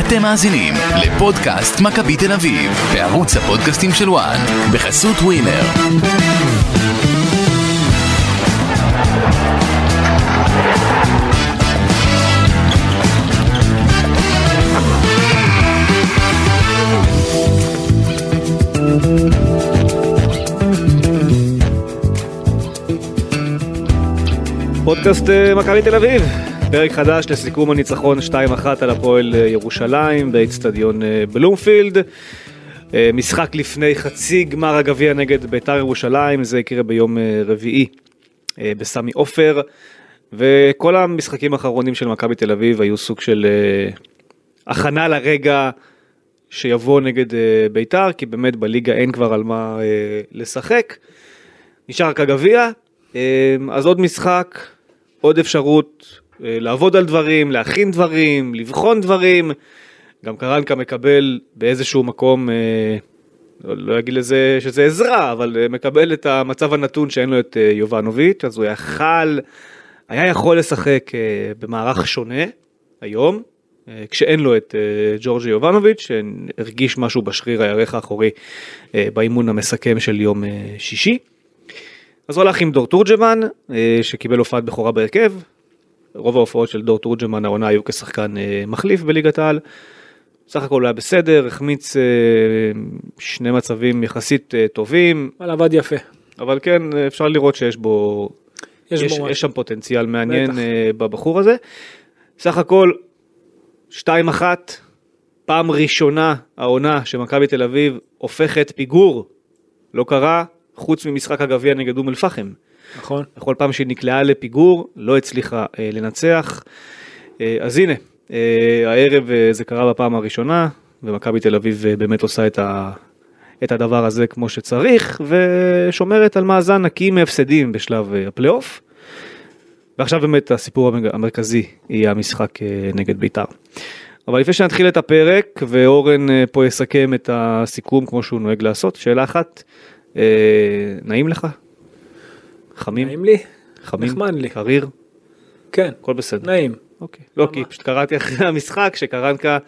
אתם מאזינים לפודקאסט מכבי תל אביב, בערוץ הפודקאסטים של וואן, בחסות ווינר. פודקאסט אה, מכבי תל אביב, פרק חדש לסיכום הניצחון 2-1 על הפועל אה, ירושלים באיצטדיון אה, בלומפילד. אה, משחק לפני חצי גמר הגביע נגד בית"ר ירושלים, זה יקרה ביום רביעי בסמי עופר. וכל המשחקים האחרונים של מכבי תל אביב היו סוג של הכנה לרגע שיבוא נגד בית"ר, כי באמת בליגה אין כבר על מה לשחק. נשאר רק הגביע, אז עוד משחק, עוד אפשרות לעבוד על דברים, להכין דברים, לבחון דברים. גם קרנקה מקבל באיזשהו מקום, אה, לא, לא אגיד לזה שזה עזרה, אבל אה, מקבל את המצב הנתון שאין לו את אה, יובנוביץ', אז הוא יכל, היה יכול לשחק אה, במערך שונה היום, אה, כשאין לו את אה, ג'ורג'י יובנוביץ', שהרגיש משהו בשריר הירך האחורי אה, באימון המסכם של יום אה, שישי. אז הוא הלך עם דור תורג'מן, אה, שקיבל הופעת בכורה בהרכב. רוב ההופעות של דור תורג'מן העונה היו כשחקן אה, מחליף בליגת העל. סך הכל הוא היה בסדר, החמיץ אה, שני מצבים יחסית אה, טובים, אבל עבד יפה. אבל כן, אפשר לראות שיש בו, יש יש, בו. יש שם פוטנציאל מעניין בטח. בבחור הזה. סך הכל, 2-1, פעם ראשונה העונה שמכבי תל אביב הופכת פיגור, לא קרה, חוץ ממשחק הגביע נגד אום אל-פחם. נכון. בכל פעם שהיא נקלעה לפיגור, לא הצליחה אה, לנצח. אה, אז הנה, אה, הערב אה, זה קרה בפעם הראשונה, ומכבי תל אביב אה, באמת עושה את, ה, את הדבר הזה כמו שצריך, ושומרת על מאזן נקי מהפסדים בשלב אה, הפלייאוף. ועכשיו באמת הסיפור המרכזי יהיה המשחק אה, נגד בית"ר. אבל לפני שנתחיל את הפרק, ואורן אה, פה יסכם את הסיכום כמו שהוא נוהג לעשות, שאלה אחת, אה, נעים לך? חמים? נעים לי? חמים? נחמד לי. קריר? כן. הכל בסדר. נעים. אוקיי. לא, כי פשוט קראתי אחרי המשחק שקרנקה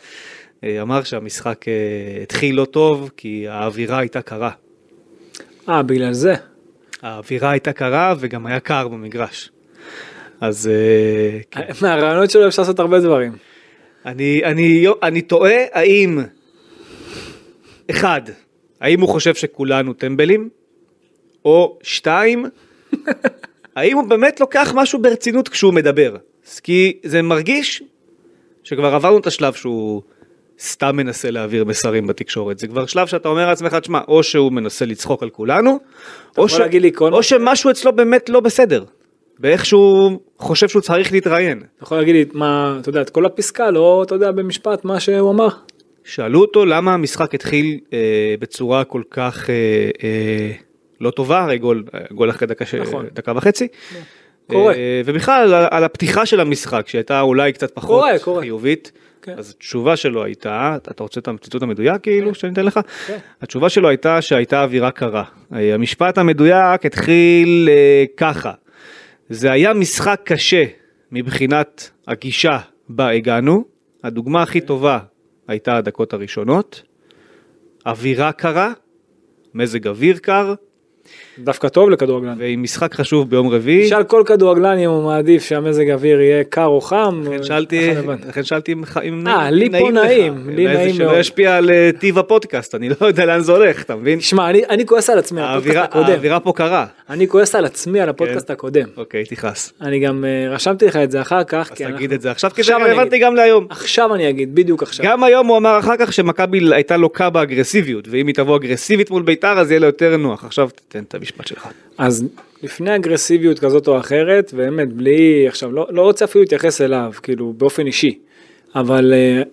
אה, אמר שהמשחק אה, התחיל לא טוב כי האווירה הייתה קרה. אה, בגלל זה. האווירה הייתה קרה וגם היה קר במגרש. אז אה, כן. מהרעיונות שלו אפשר לעשות הרבה דברים. אני, אני, אני תוהה האם, אחד, האם הוא חושב שכולנו טמבלים, או שתיים, האם הוא באמת לוקח משהו ברצינות כשהוא מדבר. כי זה מרגיש שכבר עברנו את השלב שהוא סתם מנסה להעביר מסרים בתקשורת. זה כבר שלב שאתה אומר לעצמך, תשמע, או שהוא מנסה לצחוק על כולנו, או, כל או שמשהו אצלו באמת לא בסדר. באיך שהוא חושב שהוא צריך להתראיין. אתה יכול להגיד לי מה, אתה יודע, את כל הפסקה, לא, אתה יודע, במשפט, מה שהוא אמר. שאלו אותו למה המשחק התחיל אה, בצורה כל כך אה, אה, לא טובה, הרי גול, גול אחרי דקה. נכון. דקה וחצי. קורה. אה, ובכלל על, על הפתיחה של המשחק שהייתה אולי קצת פחות קורה, קורה. חיובית. כן. אז התשובה שלו הייתה, אתה רוצה את הציטוט המדויק כאילו שאני אתן לך? כן. התשובה שלו הייתה שהייתה אווירה קרה. אה, המשפט המדויק התחיל אה, ככה, זה היה משחק קשה מבחינת הגישה בה הגענו, הדוגמה הכי טובה הייתה הדקות הראשונות, אווירה קרה, מזג אוויר קר, דווקא טוב לכדורגלן. ועם משחק חשוב ביום רביעי, תשאל כל כדורגלן אם הוא מעדיף שהמזג אוויר יהיה קר או חם. לכן שאלתי. לכן אם ח- אם אה, לי פה לך. נעים, לי אולי זה נעים שלא מאוד. ישפיע על אה, טיב הפודקאסט, אני לא יודע לאן זה הולך, אתה מבין? שמע, אני, אני כועס על עצמי על הפודקאסט הקודם. האווירה פה קרה. אני כועס על עצמי על הפודקאסט כן. הקודם. אוקיי, תכעס. אני גם אה, רשמתי לך את זה אחר כך. אז תגיד אנחנו- את זה עכשיו, כי זה רלוונטי. גם להיום. עכשיו אני אגיד, בדיוק עכשיו. גם היום הוא אמר אחר כך שמכבי הייתה לוקה באגרסיביות, ואם היא תבוא אגרסיבית מול ביתר אז יהיה לה יותר נוח. עכשיו תתן את המשפט שלך. אז לפני אגרסיביות כזאת או אחרת, באמת בלי, עכשיו לא, לא רוצה אפילו להתייחס אליו, כאילו באופן אישי, אבל uh,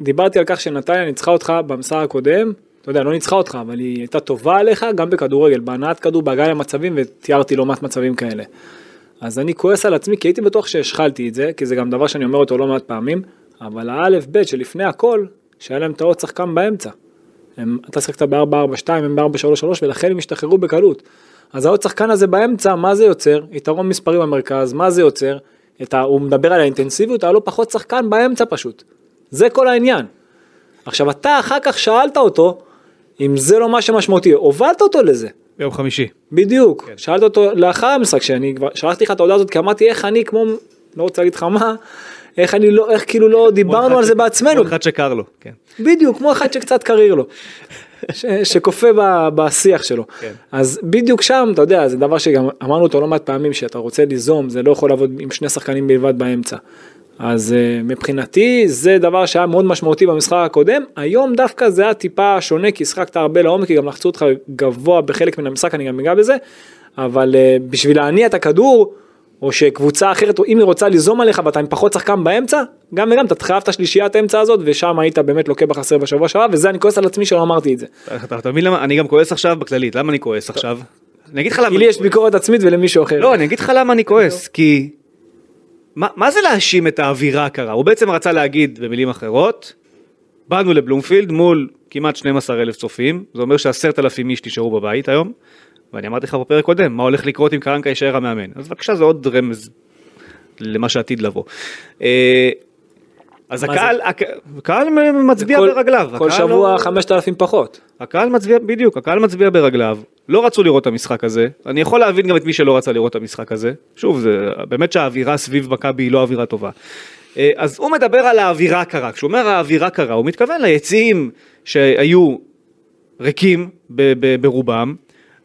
דיברתי על כך שנתניה ניצחה אותך במשחק הקודם, אתה יודע, לא ניצחה אותך, אבל היא הייתה טובה עליך גם בכדורגל, בהנעת כדור, בהגעה למצבים, ותיארתי לא מעט מצבים כאלה. אז אני כועס על עצמי, כי הייתי בטוח שהשחלתי את זה, כי זה גם דבר שאני אומר אותו לא מעט פעמים, אבל האלף בית שלפני הכל, שהיה להם את העוד שחקן באמצע. הם, אתה שחקת ב-4-4-2, הם ב-4-3-3, ולכן הם השתחררו בקלות. אז העוד שחקן הזה באמצע, מה זה יוצר? יתרון מספרי במרכז, מה זה יוצר? ה, הוא מדבר על האינטנסיביות, היה לו פחות שחקן באמצע פשוט. זה כל העניין. עכשיו אתה אחר כך שאלת אותו אם זה לא מה שמשמעותי, הובלת אותו לזה. ביום חמישי. בדיוק, כן. שאלת אותו לאחר המשחק שאני כבר שלחתי לך את ההודעה הזאת כי אמרתי איך אני כמו לא רוצה להגיד לך מה איך אני לא איך כאילו לא דיברנו על זה בעצמנו. כמו אחד שקר לו. כן. בדיוק כמו אחד שקצת קריר לו. שכופה בשיח שלו. כן. אז בדיוק שם אתה יודע זה דבר שגם אמרנו אותו לא מעט פעמים שאתה רוצה ליזום זה לא יכול לעבוד עם שני שחקנים בלבד באמצע. אז uh, מבחינתי זה דבר שהיה מאוד משמעותי במשחק הקודם, היום דווקא זה היה טיפה שונה כי שחקת הרבה לעומק, כי גם לחצו אותך גבוה בחלק מן המשחק, אני גם אגע בזה, אבל uh, בשביל להניע את הכדור, או שקבוצה אחרת, או אם היא רוצה ליזום עליך ואתה עם פחות שחקן באמצע, גם וגם אתה חייב את השלישיית האמצע הזאת, ושם היית באמת לוקה בחסר בשבוע שעבר, וזה אני כועס על עצמי שלא אמרתי את זה. אתה מבין למה, אני גם כועס עכשיו בכללית, למה אני כועס עכשיו? אני אגיד לך למה. כי לי יש ביקורת עצמית ולמישהו אחר. לא, אני אגיד לך למה אני כועס, כי מה, זה להאשים את האווירה הקרה? הוא בעצם רצה להגיד במילים אחרות, באנו לבלומפילד מול כמעט 12 אלף צופים, זה אומר שעשרת אלפים איש תישארו בבית היום, ואני אמרתי לך בפרק קודם, מה הולך לקרות אם קרנקה יישאר המאמן, אז בבקשה זה עוד רמז למה שעתיד לבוא. אה, אז הקהל, הקהל מצביע כל, ברגליו. כל שבוע לא... 5,000 פחות. הקהל מצביע, בדיוק, הקהל מצביע ברגליו. לא רצו לראות את המשחק הזה. אני יכול להבין גם את מי שלא רצה לראות את המשחק הזה. שוב, זה באמת שהאווירה סביב מכבי היא לא אווירה טובה. אה, אז הוא מדבר על האווירה הקרה. כשהוא אומר האווירה קרה, הוא מתכוון ליציעים שהיו ריקים ברובם.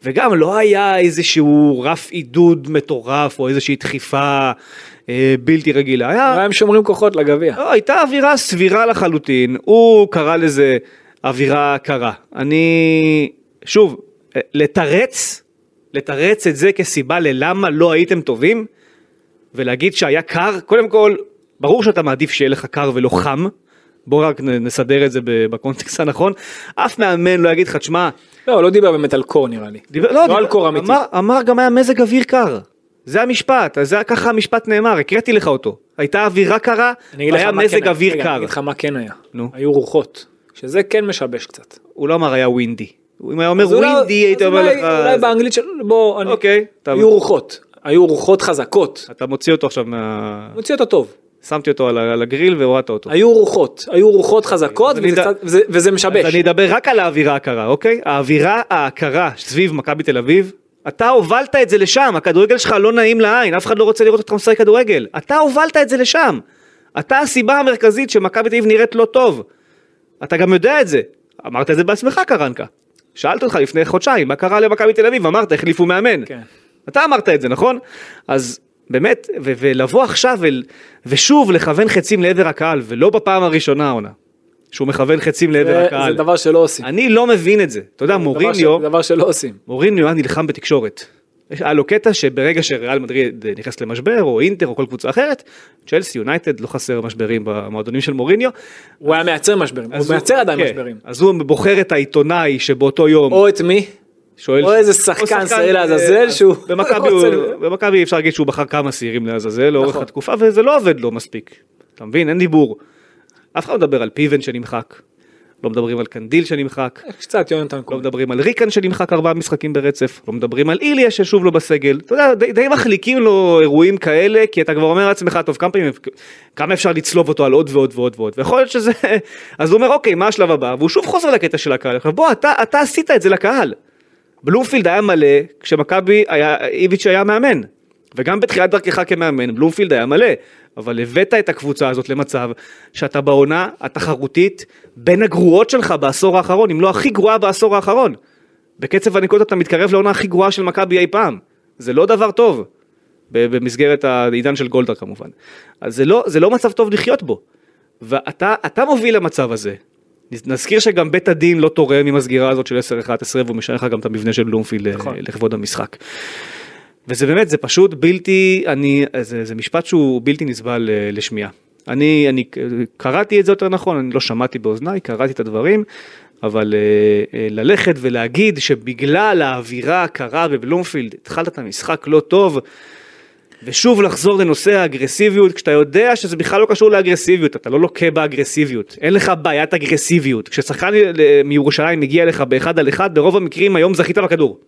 וגם לא היה איזשהו רף עידוד מטורף או איזושהי דחיפה אה, בלתי רגילה. היה... הם שומרים כוחות לגביע. לא, הייתה אווירה סבירה לחלוטין, הוא קרא לזה אווירה קרה. אני, שוב, אה, לתרץ, לתרץ את זה כסיבה ללמה לא הייתם טובים, ולהגיד שהיה קר, קודם כל, ברור שאתה מעדיף שיהיה לך קר ולא חם. בוא רק נסדר את זה בקונטקסט הנכון. אף מאמן לא יגיד לך, תשמע... לא, לא דיבר באמת על קור נראה לי. דיבר, לא, לא דיבר, על קור אמיתי. אמר, אמר גם היה מזג אוויר קר. זה המשפט, אז זה היה ככה המשפט נאמר, הקראתי לך אותו. הייתה אווירה קרה, היה מזג כן אוויר קר. אני אגיד לך מה כן היה. נו. היו רוחות, שזה כן משבש קצת. הוא לא אמר היה ווינדי. אם היה אומר ווינדי, היית אומר לך... אולי באנגלית של... בוא, אני... אוקיי. היו רוחות. היו רוחות חזקות. אתה מוציא אותו עכשיו מה... מוציא אותו טוב. שמתי אותו על הגריל והורדת אותו. היו רוחות, היו רוחות חזקות וזה, ד... וזה, וזה משבש. אז אני אדבר רק על האווירה הקרה, אוקיי? האווירה הקרה סביב מכבי תל אביב אתה הובלת את זה לשם, הכדורגל שלך לא נעים לעין, אף אחד לא רוצה לראות אותך משחק כדורגל. אתה הובלת את זה לשם. אתה הסיבה המרכזית שמכבי תל אביב נראית לא טוב. אתה גם יודע את זה. אמרת את זה בעצמך קרנקה. שאלתי אותך לפני חודשיים מה קרה למכבי תל אביב, אמרת החליפו מאמן. כן. אתה אמרת את זה, נכון? אז באמת, ו- ולבוא עכשיו ו- ושוב לכוון חצים לעבר הקהל, ולא בפעם הראשונה העונה. שהוא מכוון חצים לעבר הקהל. זה דבר שלא עושים. אני לא מבין את זה. אתה יודע, מוריניו, זה דבר שלא עושים. מוריניו היה נלחם בתקשורת. היה לו קטע שברגע שריאל מדריד נכנס למשבר, או אינטר, או כל קבוצה אחרת, צ'לסי, יונייטד, לא חסר משברים במועדונים של מוריניו. הוא היה מייצר משברים, הוא מייצר עדיין כן. משברים. אז הוא בוחר את העיתונאי שבאותו יום... או את מי? שואל... או איזה שחקן שעיר לעזאזל שהוא... במכבי אפשר להגיד שהוא בחר כמה שעירים לעזאזל לאורך נכון. התקופה, וזה לא עובד לו מספיק. אתה מבין? אין דיבור. אף אחד לא מדבר על פיבן שנמחק, לא מדברים על קנדיל שנמחק, קצת יונתן לא מדברים על ריקן שנמחק ארבעה משחקים ברצף, לא מדברים על איליה ששוב לא בסגל, אתה יודע, די, די מחליקים לו אירועים כאלה, כי אתה כבר אומר לעצמך, טוב, כמה פעמים, כמה אפשר לצלוב אותו על עוד ועוד ועוד ועוד, ויכול להיות שזה, אז הוא אומר, אוקיי, מה השלב הבא, והוא שוב חוזר לקטע של הקהל, עכשיו בוא, אתה, אתה עשית את זה לקהל. בלומפילד היה מלא כשמכבי, איביץ' היה מאמן, וגם בתחילת דרכך כמאמן, בלומפילד היה מלא. אבל הבאת את הקבוצה הזאת למצב שאתה בעונה התחרותית בין הגרועות שלך בעשור האחרון, אם לא הכי גרועה בעשור האחרון. בקצב הנקודות אתה מתקרב לעונה הכי גרועה של מכבי אי פעם. זה לא דבר טוב. במסגרת העידן של גולדהר כמובן. אז זה לא, זה לא מצב טוב לחיות בו. ואתה מוביל למצב הזה. נזכיר שגם בית הדין לא תורם עם הסגירה הזאת של 10-11 והוא משנה לך גם את המבנה של בלומפילד נכון. לכבוד המשחק. וזה באמת, זה פשוט בלתי, אני, זה, זה משפט שהוא בלתי נסבל אה, לשמיעה. אני, אני קראתי את זה יותר נכון, אני לא שמעתי באוזניי, קראתי את הדברים, אבל uh, ללכת ולהגיד שבגלל האווירה הקרה בבלומפילד התחלת את המשחק לא טוב, ושוב לחזור לנושא האגרסיביות, כשאתה יודע שזה בכלל לא קשור לאגרסיביות, אתה לא לוקה באגרסיביות, אין לך בעיית אגרסיביות. כששחקן מירושלים מגיע לך באחד על אחד, ברוב המקרים היום זכית בכדור.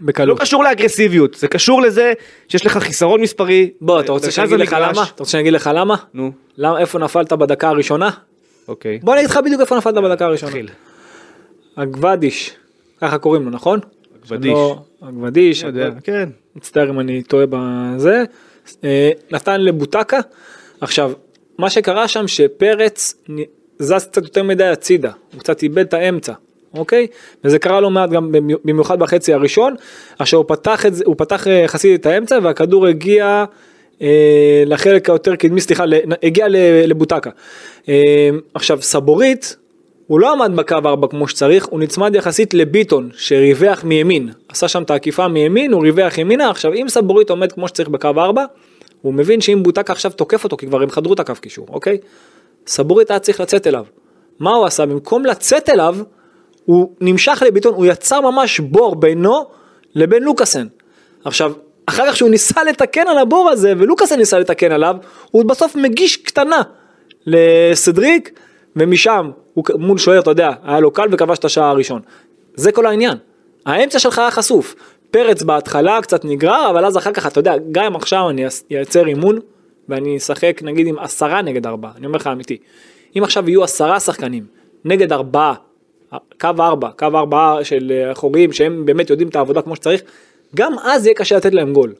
בקלות. לא קשור לאגרסיביות, זה קשור לזה שיש לך חיסרון מספרי. בוא, אתה רוצה שאני אגיד לך למה? אתה רוצה שאני אגיד לך למה? נו. למה, איפה נפלת בדקה הראשונה? אוקיי. בוא אני אגיד לך בדיוק איפה נפלת בדקה הראשונה. הגבדיש, ככה קוראים לו, נכון? הגבדיש. הגבדיש, לא כן. מצטער אם אני טועה בזה, אה, נתן לבוטקה, עכשיו, מה שקרה שם שפרץ זז קצת יותר מדי הצידה, הוא קצת איבד את האמצע, אוקיי? וזה קרה לא מעט גם במי- במיוחד בחצי הראשון, עכשיו הוא פתח את זה, הוא פתח אה, יחסית את האמצע והכדור הגיע אה, לחלק היותר קדמי, סליחה, הגיע לבוטקה. אה, עכשיו סבורית, הוא לא עמד בקו 4 כמו שצריך, הוא נצמד יחסית לביטון שריווח מימין, עשה שם את העקיפה מימין, הוא ריווח ימינה, עכשיו אם סבורית עומד כמו שצריך בקו 4, הוא מבין שאם בוטקה עכשיו תוקף אותו, כי כבר הם חדרו את הקו קישור, אוקיי? סבורית היה צריך לצאת אליו. מה הוא עשה? במקום לצאת אליו, הוא נמשך לביטון, הוא יצר ממש בור בינו לבין לוקאסן. עכשיו, אחר כך שהוא ניסה לתקן על הבור הזה, ולוקאסן ניסה לתקן עליו, הוא בסוף מגיש קטנה לסדריק, ומשם, הוא מול שוער, אתה יודע, היה לו קל וכבש את השער הראשון. זה כל העניין. האמצע שלך היה חשוף. פרץ בהתחלה קצת נגרר, אבל אז אחר כך, אתה יודע, גם אם עכשיו אני אייצר אימון, ואני אשחק נגיד עם עשרה נגד ארבעה, אני אומר לך אמיתי. אם עכשיו יהיו עשרה שחקנים נגד ארבעה, קו ארבע, קו ארבעה של אחוריים שהם באמת יודעים את העבודה כמו שצריך, גם אז יהיה קשה לתת להם גול.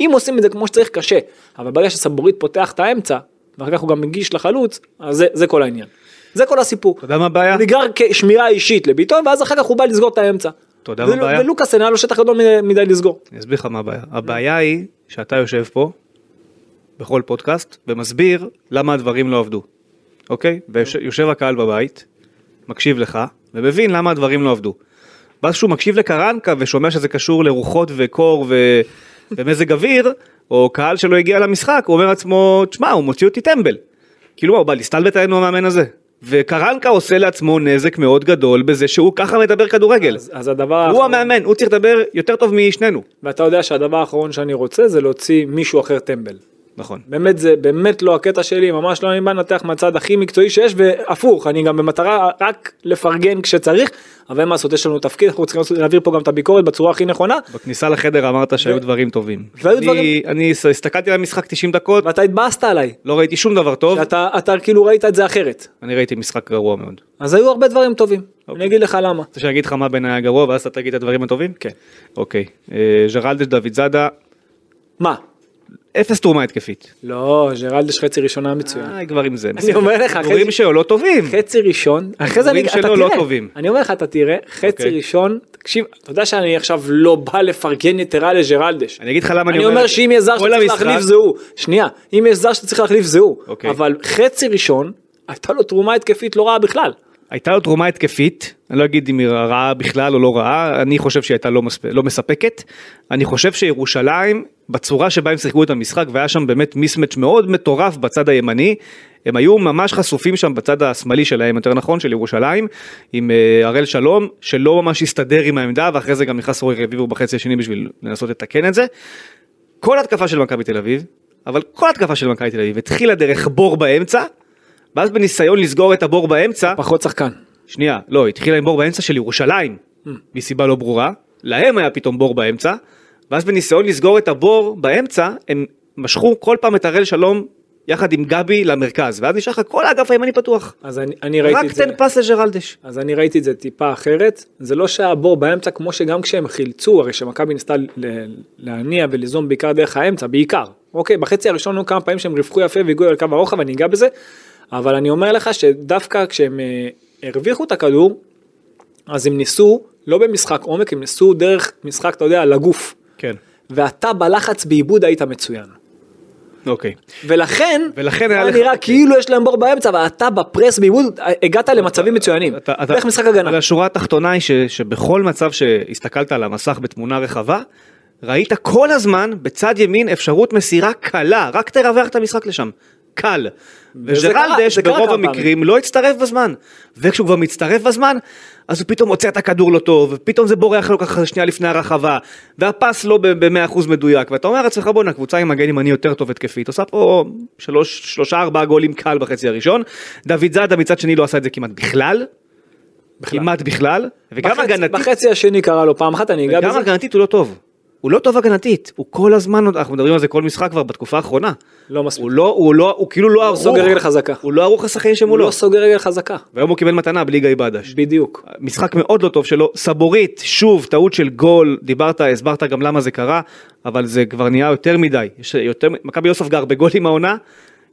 אם עושים את זה כמו שצריך קשה, אבל ברגע שסבורית פותח את האמצע, ואחר כך הוא גם מגיש לחלוץ, אז זה, זה כל העניין. זה כל הסיפור. אתה יודע מה הבעיה? הוא נגרר כשמירה אישית לביטון, ואז אחר כך הוא בא לסגור את האמצע. אתה יודע מה הבעיה? ולוקאסן היה לו שטח גדול מדי- לסגור. אני אסביר לך מה הבעיה. הבעיה היא שאתה יושב פה, בכל פודקאסט, ומסביר למה הדברים לא עבדו. אוקיי? ויושב הקהל בבית, מקשיב לך, ומבין למה הדברים לא עבדו. ואז כשהוא מקשיב לקרנקה ושומע שזה קשור לרוחות וקור ו... ומזג אוויר, או קהל שלא הגיע למשחק, הוא אומר לעצמו, תשמע, הוא מוציא אותי טמבל. כאילו הוא בא להסתלבט עלינו המאמן הזה. וקרנקה עושה לעצמו נזק מאוד גדול בזה שהוא ככה מדבר כדורגל. אז, אז הדבר הוא האחרון, המאמן, הוא צריך לדבר יותר טוב משנינו. ואתה יודע שהדבר האחרון שאני רוצה זה להוציא מישהו אחר טמבל. נכון. באמת זה באמת לא הקטע שלי, ממש לא אני בא לנתח מהצד הכי מקצועי שיש, והפוך, אני גם במטרה רק לפרגן כשצריך, אבל אין מה לעשות, יש לנו תפקיד, אנחנו צריכים להעביר פה גם את הביקורת בצורה הכי נכונה, בכניסה לחדר אמרת שהיו ו- דברים טובים. והיו אני- דברים- אני הסתכלתי על המשחק 90 דקות, ואתה התבאסת עליי, לא ראיתי שום דבר טוב, אתה, אתה כאילו ראית את זה אחרת, אני ראיתי משחק גרוע מאוד. אז היו הרבה דברים טובים, אני אגיד לך למה. רוצה שאני אגיד לך מה בעיניי היה גרוע ואז אתה תגיד את הדברים הטובים? כן. אוקיי. אה, ז'רלדש דוד זאדה, מה? אפס תרומה התקפית. לא, ג'רלדש חצי ראשונה מצוין. די כבר עם זה. אני אומר לך, חצי- שלו לא טובים. חצי ראשון, אחרי זה אני, אתה שלו לא טובים. אני אומר לך אתה תראה, חצי אוקיי. ראשון, תקשיב, אתה יודע שאני עכשיו לא בא לפרגן יתרה לג'רלדש. אני אגיד לך למה אני אומר שאם יש זר שצריך להחליף זה הוא, שנייה, אם יש זר שצריך להחליף זה הוא. אבל חצי ראשון, הייתה לו תרומה התקפית לא רעה בכלל. הייתה לו תרומה התקפית, אני לא אגיד אם היא רעה בכלל או לא רעה, אני חושב שהיא הייתה לא, מספ... לא מספקת. אני חושב שירושלים, בצורה שבה הם שיחקו את המשחק, והיה שם באמת מיסמץ' מאוד מטורף בצד הימני, הם היו ממש חשופים שם בצד השמאלי שלהם, יותר נכון, של ירושלים, עם אה, הראל שלום, שלא ממש הסתדר עם העמדה, ואחרי זה גם נכנס רועי רביבו בחצי השני בשביל לנסות לתקן את זה. כל התקפה של מכבי תל אביב, אבל כל התקפה של מכבי תל אביב התחילה דרך בור באמצע, ואז בניסיון לסגור את הבור באמצע, פחות שחקן. שנייה, לא, התחילה עם בור באמצע של ירושלים, מסיבה לא ברורה, להם היה פתאום בור באמצע, ואז בניסיון לסגור את הבור באמצע, הם משכו כל פעם את הראל שלום יחד עם גבי למרכז, ואז נשאר לך כל האגף הימני פתוח. אז אני, אני ראיתי רק את זה. תן פס לג'רלדש. אז אני ראיתי את זה טיפה אחרת, זה לא שהיה בור באמצע כמו שגם כשהם חילצו, הרי שמכבי ניסתה להניע וליזום בעיקר דרך האמצע, בעיקר. אוקיי, בחצי הראשון היו כמה פעמים שהם רווחו יפה והגיעו אל קו הרוחב, אני אגע בזה, אבל אני אומר לך שדווקא כשהם אה, הרוויחו את הכדור, אז הם ניסו, לא במשחק עומק, הם ניסו דרך משחק, אתה יודע, לגוף. כן. ואתה בלחץ בעיבוד היית מצוין. אוקיי. ולכן, ולכן היה לך- נראה כאילו יש להם בור באמצע, ואתה בפרס בעיבוד הגעת למצבים מצוינים. אתה- אתה- דרך משחק הגנה. אבל השורה התחתונה היא ש- שבכל מצב שהסתכלת על המסך בתמונה רחבה, ראית כל הזמן בצד ימין אפשרות מסירה קלה, רק תרווח את המשחק לשם. קל. וג'רלדש ברוב המקרים לא הצטרף בזמן. וכשהוא כבר מצטרף בזמן, אז הוא פתאום מוצא את הכדור לא טוב, ופתאום זה בורח לו ככה שנייה לפני הרחבה, והפס לא ב-100% מדויק, ואתה אומר לעצמך בואנה, קבוצה עם מגן ימני יותר טוב התקפית, עושה פה שלוש, שלושה ארבעה גולים קל בחצי הראשון, דוד זאדה מצד שני לא עשה את זה כמעט בכלל, כמעט בכלל, וגם בחצי- הגנתית, בחצי השני קרה לו פעם אחת, אני אגע וגם בזה. הגנתית הוא לא טוב. הוא לא טוב הגנתית, הוא כל הזמן, אנחנו מדברים על זה כל משחק כבר בתקופה האחרונה. לא מספיק. הוא לא, הוא לא, הוא כאילו לא ערוך. סוגר רגל חזקה. הוא לא ערוך לשחקנים הוא שמולו. לא סוגר רגל חזקה. והיום הוא קיבל מתנה בלי גיא בדש. בדיוק. משחק מאוד לא טוב שלו, סבורית, שוב, טעות של גול, דיברת, הסברת גם למה זה קרה, אבל זה כבר נהיה יותר מדי. יש יותר, מכבי לא ספגה הרבה גולים העונה,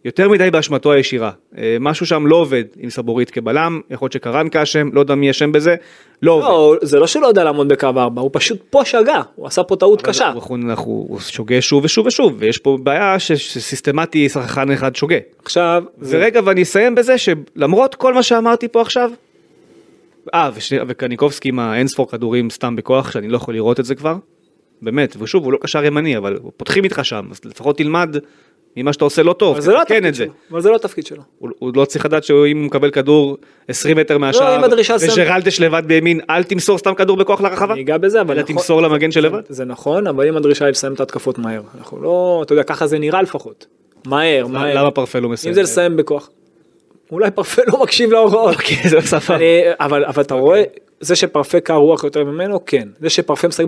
יותר מדי באשמתו הישירה. אה, משהו שם לא עובד עם סבורית כבלם, יכול להיות שקרנקה אשם, לא יודע מי אשם בזה, לא עובד. לא, זה לא שהוא לא יודע לעמוד בקו 4, הוא פשוט פה שגה, הוא עשה פה טעות קשה. אנחנו, אנחנו, הוא שוגה שוב ושוב ושוב, ויש פה בעיה שסיסטמטי שחקן אחד שוגה. עכשיו, זה- ורגע, ואני אסיים בזה שלמרות כל מה שאמרתי פה עכשיו, אה, וש- וקניקובסקי עם האינספור כדורים סתם בכוח, שאני לא יכול לראות את זה כבר, באמת, ושוב, הוא לא קשר ימני, אבל פותחים איתך שם, אז לפחות תלמד ממה שאתה עושה לא טוב, אבל זה לא התפקיד זה. שלו. אבל זה לא התפקיד שלו. הוא, הוא לא צריך לדעת שאם הוא מקבל כדור 20 מטר מהשער, אם הדרישה סם- וג'רלדש לבד בימין, אל תמסור סתם כדור בכוח לרחבה, אני אגע בזה, אבל אלא נכון- תמסור למגן שלבד. זה נכון, אבל אם הדרישה היא לסיים את ההתקפות מהר. אנחנו לא, אתה יודע, ככה זה נראה לפחות. מהר, מהר. למה פרפה לא מסיים? אם זה לסיים בכוח. אולי פרפה לא מקשיב להוראות. אוקיי, זה סבבה. אני- אבל אתה רואה, זה שפרפה קר רוח יותר ממנו, כן. זה שפרפה משחק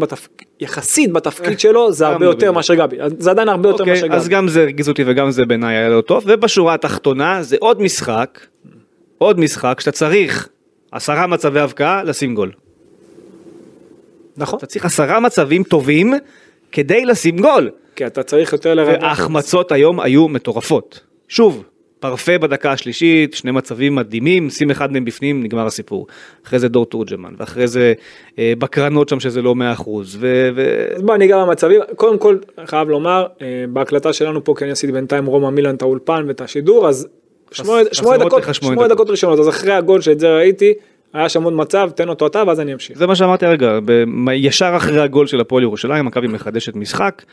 יחסית בתפקיד שלו, זה גם הרבה לא יותר. מאשר גבי. זה עדיין הרבה יותר אוקיי, מאשר אז גבי. גם זה הרגיז אותי וגם זה בעיניי היה לא טוב, ובשורה התחתונה זה עוד משחק, עוד משחק שאתה צריך עשרה מצבי הבקעה לשים גול. נכון. אתה צריך עשרה מצבים טובים כדי לשים גול. כי אתה צריך יותר לרווח. וההחמצות היום היו מטורפות. שוב, פרפה בדקה השלישית, שני מצבים מדהימים, שים אחד מהם בפנים, נגמר הסיפור. אחרי זה דור תורג'מן, ואחרי זה אה, בקרנות שם שזה לא 100%. ו... ו... אז בוא ניגע במצבים, קודם כל חייב לומר, אה, בהקלטה שלנו פה, כי אני עשיתי בינתיים רומא מילאן את האולפן ואת השידור, אז שמונה דקות, דקות. דקות ראשונות, אז אחרי הגול שאת זה ראיתי, היה שם עוד מצב, תן אותו אתה ואז אני אמשיך. זה מה שאמרתי הרגע, ב- ישר אחרי הגול של הפועל ירושלים, מכבי מחדשת משחק,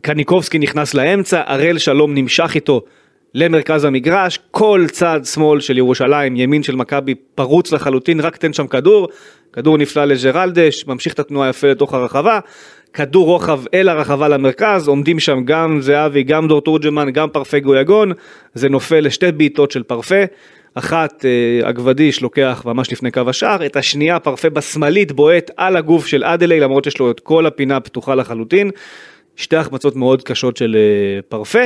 קניקובסקי נכנס לאמצע, הראל שלום נמשך איתו למרכז המגרש, כל צד שמאל של ירושלים, ימין של מכבי פרוץ לחלוטין, רק תן שם כדור, כדור נפלא לג'רלדש, ממשיך את התנועה יפה לתוך הרחבה, כדור רוחב אל הרחבה למרכז, עומדים שם גם זהבי, גם דור תורג'מן, גם פרפה גויגון, זה נופל לשתי בעיטות של פרפה, אחת אה, אגבדיש לוקח ממש לפני קו השער, את השנייה פרפה בשמאלית בועט על הגוף של אדלי למרות שיש לו את כל הפינה פתוחה לחלוטין. שתי החמצות מאוד קשות של אה, פרפה.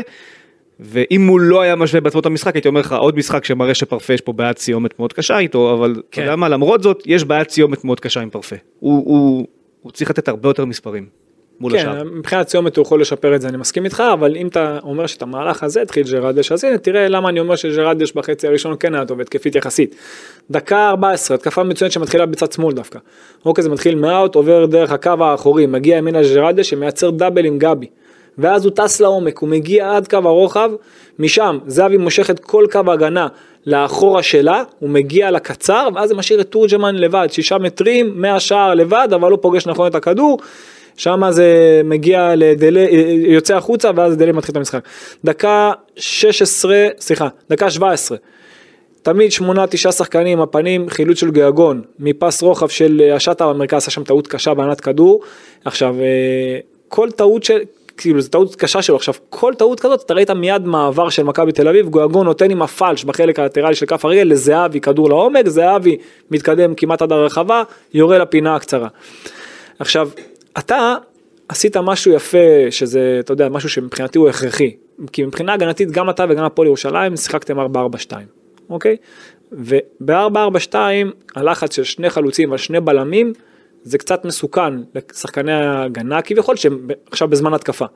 ואם הוא לא היה משווה בעצמו את המשחק הייתי אומר לך עוד משחק שמראה שפרפה יש פה בעיית סיומת מאוד קשה איתו אבל אתה כן. יודע מה למרות זאת יש בעיית סיומת מאוד קשה עם פרפה. הוא, הוא, הוא צריך לתת הרבה יותר מספרים מול כן, השאר. מבחינת סיומת הוא יכול לשפר את זה, אני מסכים איתך, אבל אם אתה אומר שאת המהלך הזה התחיל ג'רדש, אז הנה תראה למה אני אומר שג'רדש בחצי הראשון כן היה טוב, התקפית יחסית. דקה 14, התקפה מצוינת שמתחילה בצד שמאל דווקא. אוקיי, זה מתחיל מאוט, עובר דרך הקו האחורי, מגיע ימינה ג'רדש שמייצר דאבל עם גבי. ואז הוא טס לעומק, הוא מגיע עד קו הרוחב, משם זהבי מושך את כל קו ההגנה לאחורה שלה, הוא מגיע לקצר, ואז זה משאיר את תורג'מן לבד, שישה מטרים מהשער לבד, אבל לא פוגש נכון את הכדור. שם זה מגיע לדלי, יוצא החוצה ואז דלי מתחיל את המשחק. דקה 16, סליחה, דקה 17. תמיד שמונה תשעה שחקנים הפנים חילוץ של גיאגון מפס רוחב של השטה במרכז עשה שם טעות קשה בענת כדור עכשיו אה, כל טעות של כאילו זו טעות קשה שלו. עכשיו כל טעות כזאת אתה ראית מיד מעבר של מכבי תל אביב גיאגון נותן עם הפלש בחלק הלטרלי של כף הרגל לזהבי כדור לעומק זהבי מתקדם כמעט עד הרחבה יורה לפינה הקצרה. עכשיו אתה עשית משהו יפה שזה אתה יודע משהו שמבחינתי הוא הכרחי. כי מבחינה הגנתית גם אתה וגם הפועל ירושלים שיחקתם 4-4-2 אוקיי? וב-4-4-2 הלחץ של שני חלוצים על שני בלמים זה קצת מסוכן לשחקני ההגנה כביכול שהם עכשיו בזמן התקפה.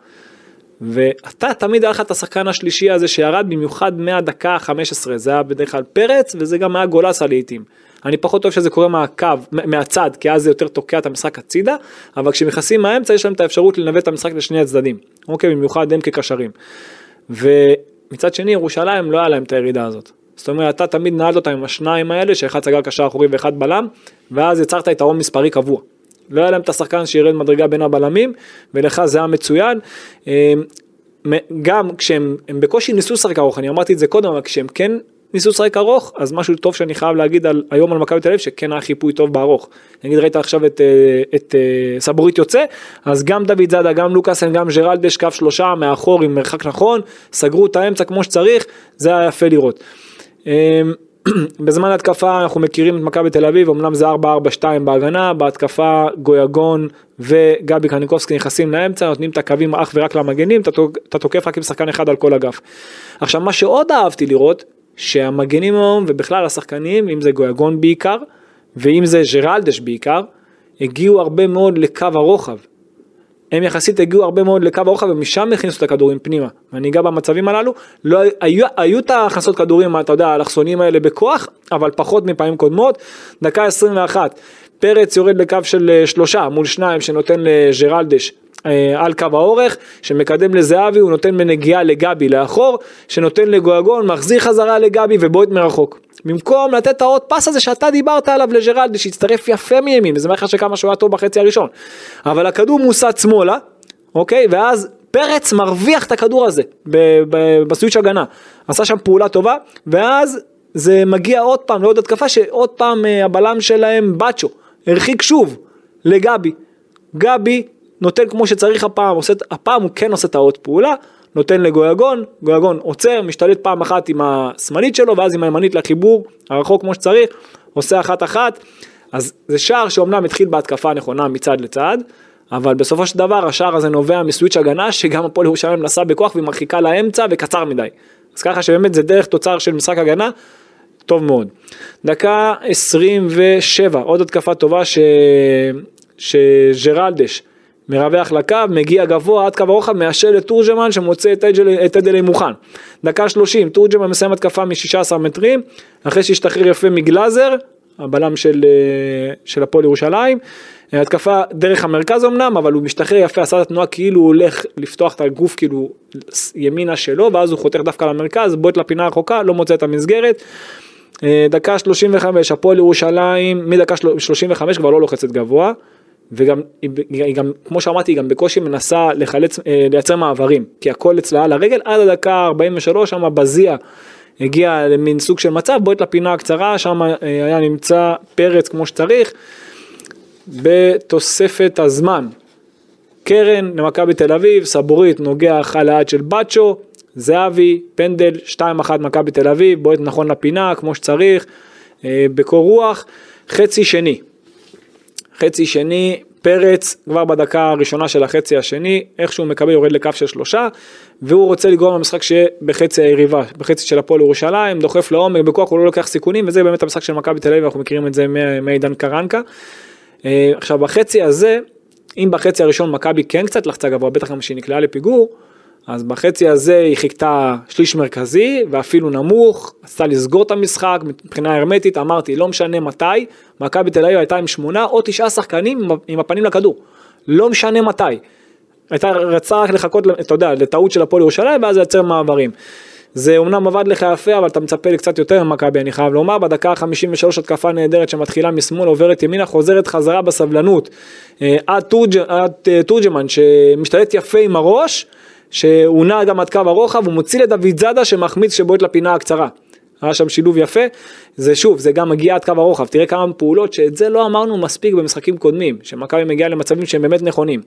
ואתה תמיד היה לך את השחקן השלישי הזה שירד במיוחד מהדקה ה-15 זה היה בדרך כלל פרץ וזה גם היה גולסה לעיתים. אני פחות אוהב שזה קורה מהקו, מהצד, כי אז זה יותר תוקע את המשחק הצידה, אבל כשנכנסים מהאמצע יש להם את האפשרות לנווט את המשחק לשני הצדדים, אוקיי, במיוחד הם כקשרים. ומצד שני ירושלים לא היה להם את הירידה הזאת. זאת אומרת, אתה תמיד נעלת אותם עם השניים האלה, שאחד סגר קשר אחורי ואחד בלם, ואז יצרת יתרון מספרי קבוע. לא היה להם את השחקן שירד מדרגה בין הבלמים, ולך זה היה מצוין. גם כשהם הם בקושי ניסו לשחק ארוך, אני אמרתי את זה קודם, אבל כשהם כן ניסו לשחק ארוך, אז משהו טוב שאני חייב להגיד על, היום על מכבי תל אביב, שכן היה חיפוי טוב בארוך. נגיד ראית עכשיו את, את, את סבורית יוצא, אז גם דוד זאדה, גם לוקאסן, גם ג'רלדש, קו שלושה מאחור עם מרחק נכון, סגרו את האמצע כמו שצריך, זה היה יפה לראות. בזמן התקפה אנחנו מכירים את מכבי תל אביב, אמנם זה 4-4-2 בהגנה, בהתקפה גויגון וגבי קניקובסקי נכנסים לאמצע, נותנים את הקווים אך ורק למגנים, אתה תוקף רק עם שחקן אחד על כל אגף. עכשיו מה שעוד אהבתי לראות, שהמגנים היום ובכלל השחקנים, אם זה גויגון בעיקר, ואם זה ג'רלדש בעיקר, הגיעו הרבה מאוד לקו הרוחב. הם יחסית הגיעו הרבה מאוד לקו הרוחב ומשם הכניסו את הכדורים פנימה. ואני אגע במצבים הללו, לא, היו, היו את ההכנסות כדורים, אתה יודע, האלכסונים האלה בכוח, אבל פחות מפעמים קודמות. דקה 21, פרץ יורד לקו של אה, שלושה מול שניים שנותן לג'רלדש אה, על קו האורך, שמקדם לזהבי, הוא נותן בנגיעה לגבי לאחור, שנותן לגויגון, מחזיר חזרה לגבי ובועט מרחוק. במקום לתת את העוד פס הזה שאתה דיברת עליו לג'רלדה שהצטרף יפה מימין, וזה מראה שכמה שהוא היה טוב בחצי הראשון. אבל הכדור מוסט שמאלה, אוקיי? ואז פרץ מרוויח את הכדור הזה בסוויץ' הגנה. עשה שם פעולה טובה, ואז זה מגיע עוד פעם לעוד התקפה שעוד פעם אה, הבלם שלהם בצ'ו, הרחיק שוב לגבי. גבי נותן כמו שצריך הפעם, עושה, הפעם הוא כן עושה את העוד פעולה, נותן לגויגון, גויגון עוצר, משתלט פעם אחת עם השמאלית שלו ואז עם הימנית לחיבור הרחוק כמו שצריך, עושה אחת אחת, אז זה שער שאומנם התחיל בהתקפה נכונה מצד לצד, אבל בסופו של דבר השער הזה נובע מסוויץ' הגנה שגם הפועל ירושלים מנסה בכוח והיא מרחיקה לאמצע וקצר מדי. אז ככה שבאמת זה דרך תוצר של משחק הגנה, טוב מאוד. דקה 27, עוד התקפה טובה ש... שג'רלדש מרווח לקו, מגיע גבוה עד קו הרוחב, מאשר לתורג'מן שמוצא את אדלי מוכן. דקה 30, תורג'מן מסיים התקפה מ-16 מטרים, אחרי שהשתחרר יפה מגלאזר, הבלם של, אה, של הפועל ירושלים. התקפה דרך המרכז אמנם, אבל הוא משתחרר יפה, עשה את התנועה כאילו הוא הולך לפתוח את הגוף כאילו ימינה שלו, ואז הוא חותך דווקא למרכז, בועט לפינה הרחוקה, לא מוצא את המסגרת. אה, דקה 35, הפועל ירושלים, מדקה 35 כבר לא לוחצת גבוה. וגם, היא גם, כמו שאמרתי, היא גם בקושי מנסה לחלץ, אה, לייצר מעברים, כי הכל אצלה על הרגל, עד הדקה 43 שם בזיע הגיע למין סוג של מצב, בועט לפינה הקצרה, שם אה, היה נמצא פרץ כמו שצריך, בתוספת הזמן. קרן למכבי תל אביב, סבורית נוגע אחר לאט של בצ'ו, זהבי, פנדל, 2-1 מכבי תל אביב, בועט נכון לפינה כמו שצריך, אה, בקור רוח, חצי שני. חצי שני, פרץ כבר בדקה הראשונה של החצי השני, איכשהו מקבל יורד לקו של שלושה, והוא רוצה לגרום למשחק שיהיה בחצי היריבה, בחצי של הפועל ירושלים, דוחף לעומק, בכוח הוא לא לוקח סיכונים, וזה באמת המשחק של מכבי תל אביב, אנחנו מכירים את זה מעידן קרנקה. אה, עכשיו בחצי הזה, אם בחצי הראשון מכבי כן קצת לחצה גבוה, בטח גם שהיא נקלעה לפיגור, אז בחצי הזה היא חיכתה שליש מרכזי ואפילו נמוך, עשתה לסגור את המשחק מבחינה הרמטית, אמרתי לא משנה מתי, מכבי תל אביב הייתה עם שמונה או תשעה שחקנים עם הפנים לכדור, לא משנה מתי. הייתה רצה רק לחכות, אתה יודע, לטעות של הפועל ירושלים ואז לייצר מעברים. זה אומנם עבד לך יפה אבל אתה מצפה לי קצת יותר ממכבי אני חייב לומר בדקה ה-53 התקפה נהדרת שמתחילה משמאל עוברת ימינה חוזרת חזרה בסבלנות אה, עד, תורג', עד אה, תורג'מן שמשתלט יפה עם הראש שהוא נע גם עד קו הרוחב, הוא מוציא לדוד זאדה שמחמיץ שבועט לפינה הקצרה. היה שם שילוב יפה, זה שוב, זה גם מגיע עד קו הרוחב, תראה כמה פעולות שאת זה לא אמרנו מספיק במשחקים קודמים, שמכבי מגיעה למצבים שהם באמת נכונים.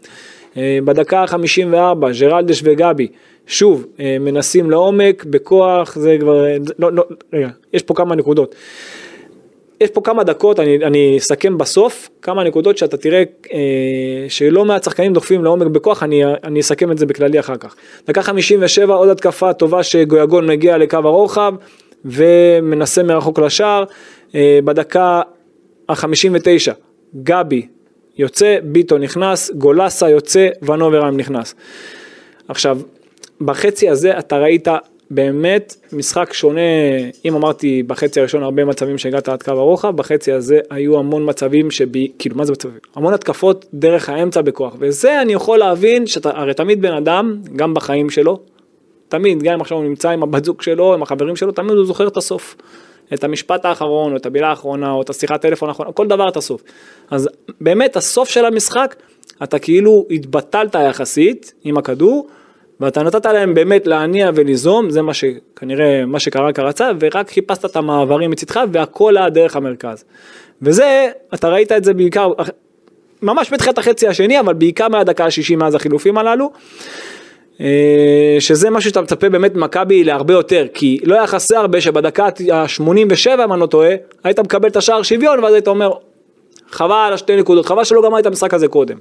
אה, בדקה ה-54, ג'רלדש וגבי, שוב, אה, מנסים לעומק, בכוח, זה כבר, לא, לא, רגע, יש פה כמה נקודות. יש פה כמה דקות, אני, אני אסכם בסוף, כמה נקודות שאתה תראה אה, שלא מעט שחקנים דוחפים לעומק בכוח, אני, אני אסכם את זה בכללי אחר כך. דקה 57, עוד התקפה טובה שגויגון מגיע לקו הרוחב ומנסה מרחוק לשער. אה, בדקה ה-59, גבי יוצא, ביטו נכנס, גולסה יוצא, ונוברהיים נכנס. עכשיו, בחצי הזה אתה ראית באמת משחק שונה, אם אמרתי בחצי הראשון הרבה מצבים שהגעת עד קו הרוחב, בחצי הזה היו המון מצבים שבי, כאילו מה זה מצבים? המון התקפות דרך האמצע בכוח, וזה אני יכול להבין שאתה, הרי תמיד בן אדם, גם בחיים שלו, תמיד, גם אם עכשיו הוא נמצא עם הבת זוג שלו, עם החברים שלו, תמיד הוא זוכר את הסוף. את המשפט האחרון, או את המילה האחרונה, או את השיחת טלפון האחרונה, כל דבר את הסוף. אז באמת הסוף של המשחק, אתה כאילו התבטלת יחסית עם הכדור, ואתה נתת להם באמת להניע וליזום, זה מה שכנראה, מה שקרה כרצה, ורק חיפשת את המעברים מצדך והכל היה דרך המרכז. וזה, אתה ראית את זה בעיקר, ממש בתחילת החצי השני, אבל בעיקר מהדקה השישי מאז החילופים הללו. אה, שזה משהו שאתה מצפה באמת ממכבי להרבה יותר, כי לא היה חסר הרבה שבדקה ה-87 אם אני לא טועה, היית מקבל את השער שוויון ואז היית אומר, חבל על השתי נקודות, חבל שלא גמר את המשחק הזה קודם.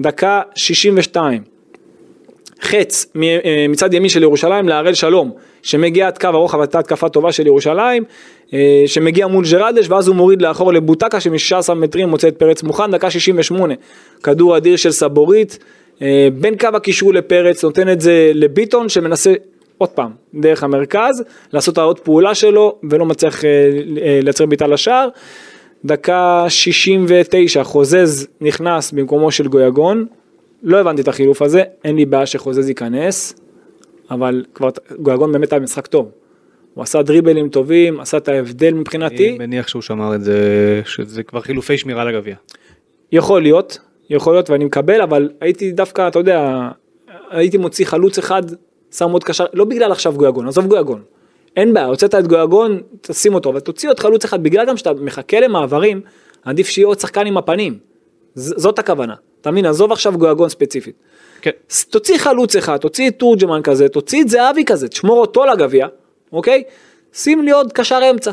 דקה 62, חץ אה, מצד ימין של ירושלים להראל שלום, שמגיע עד קו הרוחב, הייתה התקפה טובה של ירושלים, אה, שמגיע מול ג'רלדש, ואז הוא מוריד לאחור לבוטקה שמ-16 מטרים מוצא את פרץ מוכן, דקה 68, כדור אדיר של סבורית, אה, בין קו הקישור לפרץ, נותן את זה לביטון שמנסה עוד פעם, דרך המרכז, לעשות העוד פעולה שלו, ולא מצליח לייצר בעיטה לשער. דקה 69, חוזז נכנס במקומו של גויגון, לא הבנתי את החילוף הזה, אין לי בעיה שחוזז ייכנס, אבל כבר גויגון באמת היה משחק טוב. הוא עשה דריבלים טובים, עשה את ההבדל מבחינתי. אני מניח שהוא שמר את זה, שזה כבר חילופי שמירה לגביע. יכול להיות, יכול להיות ואני מקבל, אבל הייתי דווקא, אתה יודע, הייתי מוציא חלוץ אחד, שם עוד קשר, לא בגלל עכשיו גויגון, עזוב גויגון. אין בעיה, הוצאת את גויגון, תשים אותו, אבל תוציא עוד חלוץ אחד, בגלל גם שאתה מחכה למעברים, עדיף שיהיה עוד שחקן עם הפנים. זאת הכוונה. אתה מבין, עזוב עכשיו גויגון ספציפית. כן. תוציא חלוץ אחד, תוציא את תורג'מן כזה, תוציא את זהבי כזה, תשמור אותו לגביע, אוקיי? שים לי עוד קשר אמצע.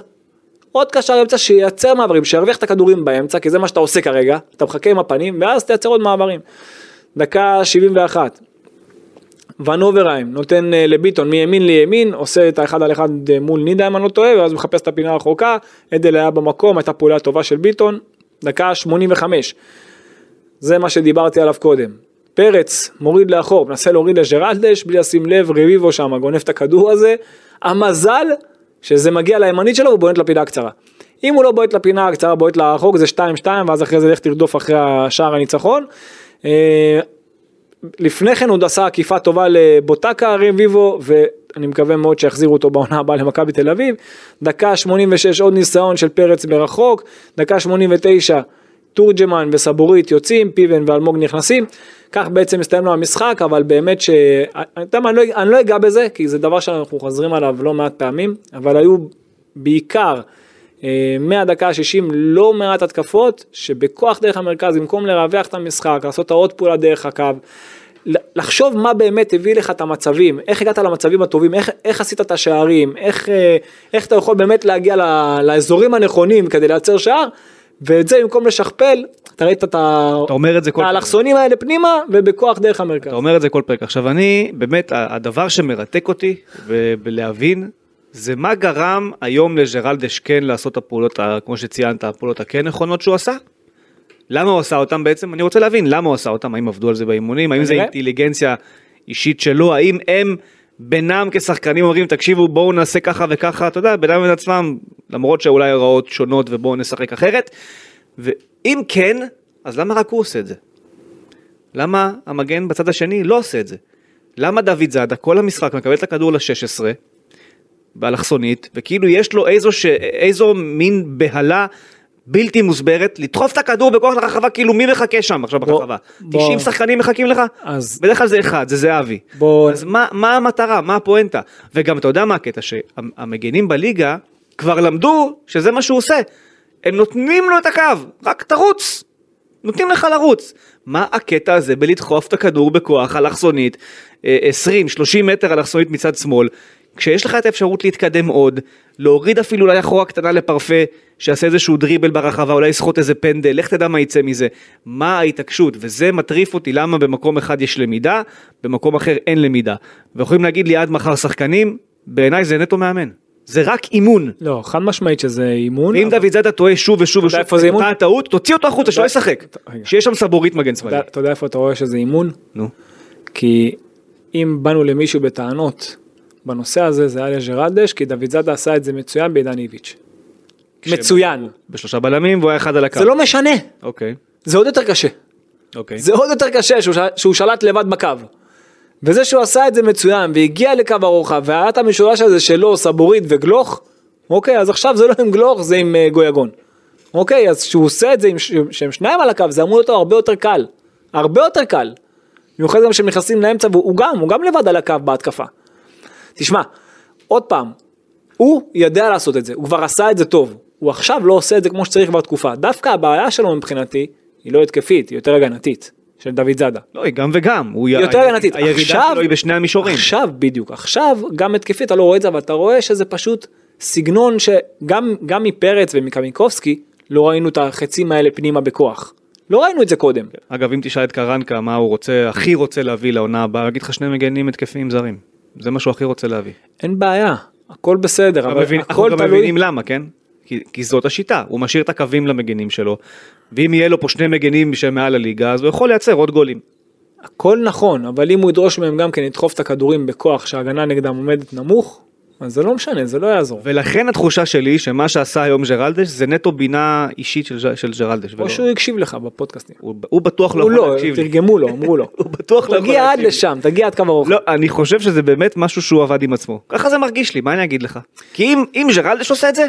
עוד קשר אמצע שייצר מעברים, שירוויח את הכדורים באמצע, כי זה מה שאתה עושה כרגע, אתה מחכה עם הפנים, ואז תייצר עוד מעברים. דקה 71. ונוברהיים נותן אה, לביטון מימין לימין, עושה את האחד על אחד אה, מול נידה אם אני לא טועה, ואז מחפש את הפינה הרחוקה, עדל היה במקום, הייתה פעולה טובה של ביטון, דקה 85. זה מה שדיברתי עליו קודם. פרץ מוריד לאחור, מנסה להוריד לג'רלדש בלי לשים לב, רביבו שם גונב את הכדור הזה. המזל שזה מגיע לימנית שלו ובועט לפינה הקצרה. אם הוא לא בועט לפינה הקצרה, בועט לרחוק, זה 2-2, ואז אחרי זה לך תרדוף אחרי השער הניצחון. אה, לפני כן עוד עשה עקיפה טובה לבוטקה רביבו, ואני מקווה מאוד שיחזירו אותו בעונה הבאה למכבי תל אביב. דקה 86 עוד ניסיון של פרץ מרחוק, דקה 89 תורג'מן וסבורית יוצאים, פיבן ואלמוג נכנסים, כך בעצם מסתיים לו המשחק, אבל באמת ש... אתה אני, לא, אני לא אגע בזה, כי זה דבר שאנחנו חוזרים עליו לא מעט פעמים, אבל היו בעיקר אה, מהדקה ה-60 לא מעט התקפות, שבכוח דרך המרכז, במקום לרווח את המשחק, לעשות את העוד פעולה דרך הקו, לחשוב מה באמת הביא לך את המצבים, איך הגעת למצבים הטובים, איך, איך עשית את השערים, איך, אה, איך אתה יכול באמת להגיע לאזורים הנכונים כדי לייצר שער, ואת זה במקום לשכפל, אתה ראית את האלכסונים האלה פנימה ובכוח דרך המרכז. אתה אומר את זה כל פרק. עכשיו אני, באמת, הדבר שמרתק אותי בלהבין, זה מה גרם היום לג'רלדש כן לעשות את הפעולות, כמו שציינת, הפעולות הכן נכונות שהוא עשה? למה הוא עשה אותם בעצם? אני רוצה להבין למה הוא עשה אותם, האם עבדו על זה באימונים, האם זה אינטליגנציה אישית שלו, האם הם בינם כשחקנים אומרים תקשיבו בואו נעשה ככה וככה, אתה יודע, בינם ובין עצמם, למרות שאולי הוראות שונות ובואו נשחק אחרת, ואם כן, אז למה רק הוא עושה את זה? למה המגן בצד השני לא עושה את זה? למה דוד זאדה כל המשחק מקבל את הכדור ל-16 באלכסונית, וכאילו יש לו איזו, ש... איזו מין בהלה בלתי מוסברת, לדחוף את הכדור בכוח לרחבה, כאילו מי מחכה שם עכשיו בוא, ברחבה? בוא. 90 שחקנים מחכים לך? אז... בדרך כלל זה אחד, זה זהבי. בוא... אז מה, מה המטרה, מה הפואנטה? וגם אתה יודע מה הקטע, שהמגנים בליגה כבר למדו שזה מה שהוא עושה. הם נותנים לו את הקו, רק תרוץ. נותנים לך לרוץ. מה הקטע הזה בלדחוף את הכדור בכוח אלכסונית, 20-30 מטר אלכסונית מצד שמאל, כשיש לך את האפשרות להתקדם עוד, להוריד אפילו אולי אחורה קטנה לפרפה, שיעשה איזשהו דריבל ברחבה, אולי יסחוט איזה פנדל, לך תדע מה יצא מזה. מה ההתעקשות, וזה מטריף אותי למה במקום אחד יש למידה, במקום אחר אין למידה. ויכולים להגיד לי עד מחר שחקנים, בעיניי זה נטו מאמן. זה רק אימון. לא, חד משמעית שזה אימון. ואם דוד זאדה טועה שוב ושוב ושוב, איפה זה אימון? טעות, תוציא אותו החוצה, שלא ישחק. שיש שם סבורית מגן שמאלי. אתה יודע איפה אתה רואה שזה אימון? נו. כי אם באנו למישהו בטענות בנושא הזה זה היה לג'רלדש, כי דוד זאדה עשה את זה מצוין בעידן איביץ'. מצוין. בשלושה בלמים והוא היה אחד על הקו. זה לא משנה. אוקיי. זה עוד יותר קשה. אוקיי. זה עוד יותר קשה שהוא, שהוא שלט לבד בקו. וזה שהוא עשה את זה מצוין והגיע לקו הרוחב והיה את המשולש הזה שלו, סבורית וגלוך, אוקיי, אז עכשיו זה לא עם גלוך, זה עם uh, גויגון. אוקיי, אז כשהוא עושה את זה, שהם שניים על הקו, זה אמור להיות הרבה יותר קל. הרבה יותר קל. במיוחד גם כשהם נכנסים לאמצע, והוא גם, הוא גם לבד על הקו בהתקפה. תשמע, עוד פעם, הוא יודע לעשות את זה, הוא כבר עשה את זה טוב, הוא עכשיו לא עושה את זה כמו שצריך בתקופה, דווקא הבעיה שלו מבחינתי היא לא התקפית, היא יותר הגנתית. של דוד זאדה. לא, היא גם וגם. הוא י- יותר הגנתית. הירידה עכשיו- שלו היא בשני המישורים. עכשיו בדיוק, עכשיו גם התקפית אתה לא רואה את זה, אבל אתה רואה שזה פשוט סגנון שגם גם מפרץ ומקמיקובסקי לא ראינו את החצים האלה פנימה בכוח. לא ראינו את זה קודם. אגב, אם תשאל את קרנקה מה הוא רוצה, הכי רוצה להביא לעונה הבאה, הוא יגיד לך שני מגנים התקפיים זרים. זה מה שהוא הכי רוצה להביא. אין בעיה, הכל בסדר, אנחנו אבל מבין- אנחנו הכל גם תלוי. מבינים למה, כן? כי, כי זאת השיטה, הוא משאיר את הקווים למגנים שלו, ואם יהיה לו פה שני מגנים שהם מעל הליגה, אז הוא יכול לייצר עוד גולים. הכל נכון, אבל אם הוא ידרוש מהם גם כן לדחוף את הכדורים בכוח שההגנה נגדם עומדת נמוך, אז זה לא משנה, זה לא יעזור. ולכן התחושה שלי שמה שעשה היום ג'רלדש זה נטו בינה אישית של, של ג'רלדש. או ולא- שהוא הקשיב לך בפודקאסטים. הוא, הוא בטוח לא הוא יכול לא, להקשיב לי. תרגמו לו, אמרו לו. הוא בטוח לא יכול תגיע עד להקשיב לי. לשם, תגיע עד קו הרוחב. לא, אני חושב שזה באמת משהו שהוא עבד עם עצמו. ככה זה מרגיש לי, מה אני אגיד לך? כי אם, אם ג'רלדש עושה את זה,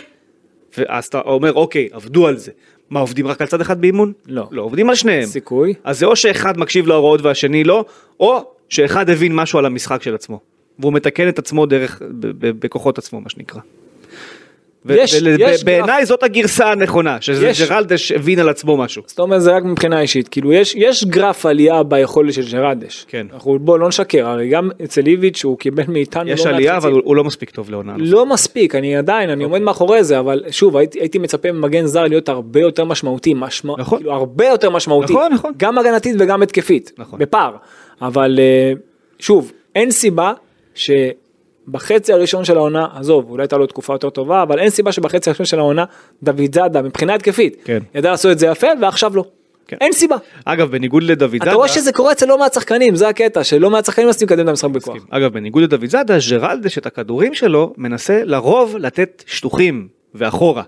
ואז אתה אומר, אוקיי, עבדו על זה. מה, עובדים רק על צד אחד באימון? לא. לא, עובדים על שניהם. סיכוי. אז זה או שאחד מקשיב להוראות והשני לא, או שאחד הבין משהו על המשחק של עצמו. והוא מתקן את עצמו דרך, בכוחות עצמו, מה שנקרא. יש- יש ובעיניי זאת הגרסה הנכונה, יש. שג'רלדש הבין על עצמו משהו. זאת אומרת זה רק מבחינה אישית, כאילו יש, יש גרף עלייה ביכולת של ג'רדש. כן. אנחנו בוא לא נשקר, הרי גם אצל איביץ' הוא קיבל מאיתנו יש לא עלייה. אבל הוא הוא לא מספיק טוב לעונה. לא מספיק, אני עדיין, אני עומד מאחורי זה, אבל שוב, הייתי, הייתי מצפה ממגן זר להיות הרבה יותר משמעותי, משמע, נכון. כאילו הרבה יותר משמעותי, נכון, נכון. גם הגנתית וגם התקפית, נכון. בפער, אבל אה, שוב, אין סיבה שבחצי הראשון של העונה, עזוב, אולי הייתה לו תקופה יותר טובה, אבל אין סיבה שבחצי הראשון של העונה, דוד זאדה, מבחינה התקפית, כן. ידע לעשות את זה יפה, ועכשיו לא. כן. אין סיבה. אגב, בניגוד לדוד זאדה, אתה רואה שזה קורה אצל לא מעט שחקנים, זה הקטע, שלא מעט שחקנים מנסים לקדם את המשחק בכוח. אגב, בניגוד לדוד זאדה, ג'רלדש את הכדורים שלו מנסה לרוב לתת שטוחים ואחורה.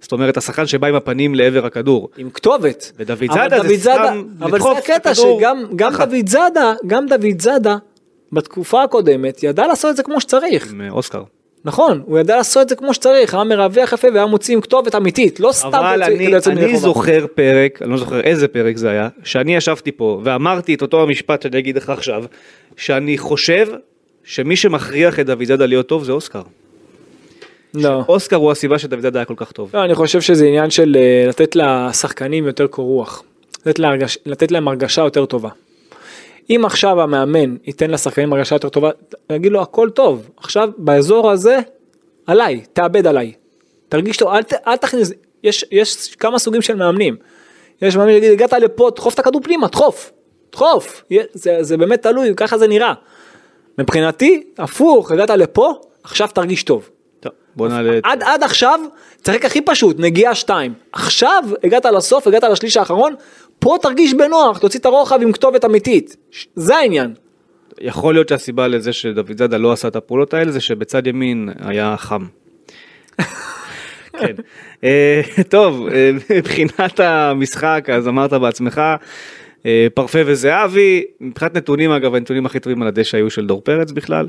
זאת אומרת, השחקן שבא עם הפנים לעבר הכדור. עם כתובת. ודוד אבל זאדה זה סתם אבל לדחוף זה את הקטע הכדור שגם גם ככה. דוד זאדה, גם דוד זאדה, בתקופה הקודמת, ידע לעשות את זה כמו שצריך. עם אה, אוסקר. נכון, הוא ידע לעשות את זה כמו שצריך, היה מרווח יפה והיה מוציא עם כתובת אמיתית, לא סתם אבל כדי אני, לצאת אני. זוכר פרק, אני לא זוכר איזה פרק זה היה, שאני ישבתי פה ואמרתי את אותו המשפט שאני אגיד לך עכשיו, שאני חושב שמי שמכריח את דוד זאדה להיות טוב זה אוסקר. לא. אוסקר הוא הסיבה שדוד זאדה היה כל כך טוב. לא, אני חושב שזה עניין של אה, לתת לשחקנים יותר קור רוח, לתת, להרגש, לתת להם הרגשה יותר טובה. אם עכשיו המאמן ייתן לשחקנים הרגשה יותר טובה, יגיד לו הכל טוב, עכשיו באזור הזה, עליי, תאבד עליי. תרגיש טוב, אל, אל תכניס, יש, יש כמה סוגים של מאמנים. יש מאמין שיגיד, הגעת לפה, דחוף את הכדור פנימה, דחוף, דחוף, זה, זה באמת תלוי, ככה זה נראה. מבחינתי, הפוך, הגעת לפה, עכשיו תרגיש טוב. טוב, בוא נעלה. עד, עד עכשיו, תשחק הכי פשוט, נגיעה 2. עכשיו הגעת לסוף, הגעת לשליש האחרון, פה תרגיש בנוח, תוציא את הרוחב עם כתובת אמיתית. זה העניין. יכול להיות שהסיבה לזה שדוד זאדה לא עשה את הפעולות האלה זה שבצד ימין היה חם. כן. אה, טוב, אה, מבחינת המשחק אז אמרת בעצמך אה, פרפה וזהבי, מבחינת נתונים אגב הנתונים הכי טובים על הדשא היו של דור פרץ בכלל,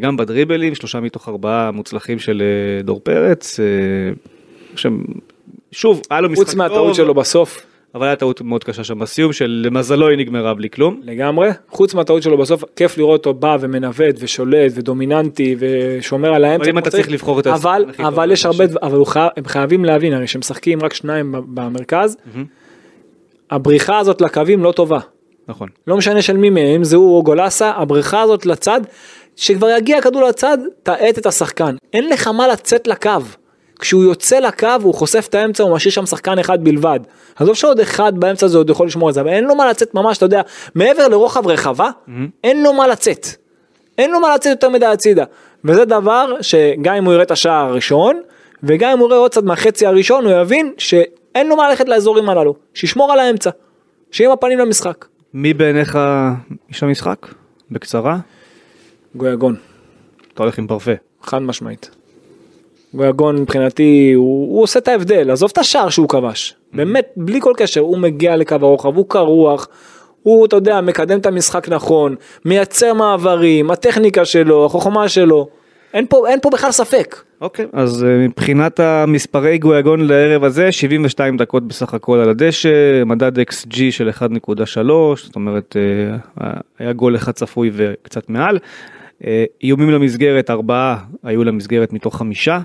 גם בדריבלים שלושה מתוך ארבעה מוצלחים של דור פרץ, שוב היה לו משחק חוץ מהטעות טוב, שלו בסוף, אבל הייתה טעות מאוד קשה שם בסיום שלמזלו היא נגמרה בלי כלום. לגמרי, חוץ מהטעות שלו בסוף, כיף לראות אותו בא ומנווט ושולט ודומיננטי ושומר על האמצע. אבל אם אתה צריך לבחור את אבל, הכי אבל יש. הרבה, אבל הם חייבים להבין, הרי שהם משחקים רק שניים במרכז, הבריחה הזאת לקווים לא טובה. נכון. לא משנה של מי מהם, זה הוא או גולסה, הבריכה הזאת לצד, שכבר יגיע הכדור לצד, תאט את השחקן. אין לך מה לצאת לקו. כשהוא יוצא לקו הוא חושף את האמצע, הוא משאיר שם שחקן אחד בלבד. עזוב שעוד אחד באמצע הזה עוד יכול לשמור את זה, אבל אין לו מה לצאת ממש, אתה יודע, מעבר לרוחב רחבה, אין לו מה לצאת. אין לו מה לצאת יותר מדי הצידה. וזה דבר שגם אם הוא יראה את השער הראשון, וגם אם הוא יראה עוד קצת מהחצי הראשון, הוא יבין שאין לו מה ללכת לאזורים הללו. שישמור על האמצע. שיהיה עם הפנים למשחק. מי בעיניך איש המשחק? בקצרה? גויגון, אתה הולך עם פרפה. חד משמעית. גויגון מבחינתי הוא, הוא עושה את ההבדל, עזוב את השער שהוא כבש, באמת בלי כל קשר, הוא מגיע לקו הרוחב, הוא קרוח, הוא אתה יודע מקדם את המשחק נכון, מייצר מעברים, הטכניקה שלו, החוכמה שלו, אין פה, אין פה בכלל ספק. אוקיי, אז אה, מבחינת המספרי גויגון לערב הזה, 72 דקות בסך הכל על הדשא, מדד XG של 1.3, זאת אומרת אה, היה גול אחד צפוי וקצת מעל. אה, איומים למסגרת, ארבעה היו למסגרת מתוך חמישה,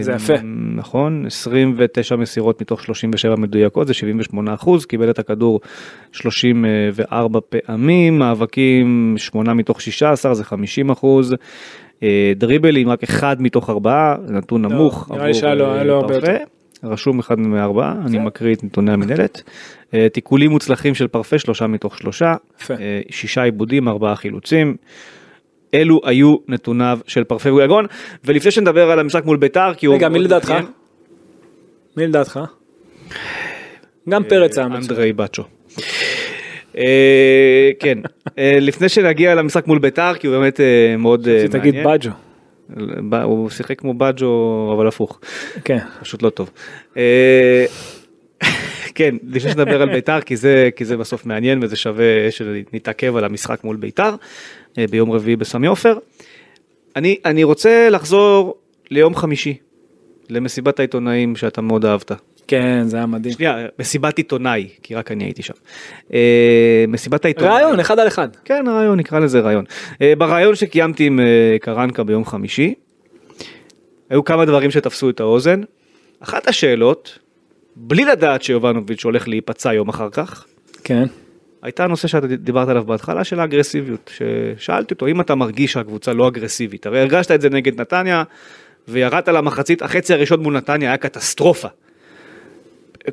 זה יפה. נכון, 29 מסירות מתוך 37 מדויקות, זה 78 אחוז, קיבל את הכדור 34 פעמים, מאבקים 8 מתוך 16, זה 50 אחוז. אה, דריבלים רק אחד מתוך ארבעה, נתון נמוך. נראה לי שהיה לו- אה, הרבה. יותר. רשום אחד מארבעה, אני מקריא את נתוני המנהלת. אה, תיקולים מוצלחים של פרפה, שלושה מתוך שלושה. שישה עיבודים, ארבעה חילוצים. אלו היו נתוניו של פרפה ויגון, ולפני שנדבר על המשחק מול ביתר, כי הוא... רגע, מי לדעתך? מעניין, מי לדעתך? גם פרץ היה מצוין. אנדרי בצ'ו. אה, כן, אה, לפני שנגיע למשחק מול ביתר, כי הוא באמת אה, מאוד אה, תגיד מעניין. בג'ו. הוא שיחק כמו בג'ו, אבל הפוך. כן. פשוט לא טוב. אה, כן, לפני שנדבר על ביתר, כי זה, בסוף מעניין וזה שווה שנתעכב על המשחק מול ביתר אה, ביום רביעי בסמי עופר. אני, אני רוצה לחזור ליום חמישי, למסיבת העיתונאים שאתה מאוד אהבת. כן, זה היה מדהים. שנייה, מסיבת עיתונאי, כי רק אני הייתי שם. אה, מסיבת העיתונאים. רעיון, אחד על אחד. כן, רעיון, נקרא לזה רעיון. אה, ברעיון שקיימתי עם אה, קרנקה ביום חמישי, היו כמה דברים שתפסו את האוזן. אחת השאלות, בלי לדעת שיובנוביץ' הולך להיפצע יום אחר כך, כן. הייתה הנושא שאתה דיברת עליו בהתחלה של האגרסיביות. ששאלתי אותו, אם אתה מרגיש שהקבוצה לא אגרסיבית, הרי הרגשת את זה נגד נתניה, וירדת למחצית, החצי הראשון מול נתניה היה קטסטרופה.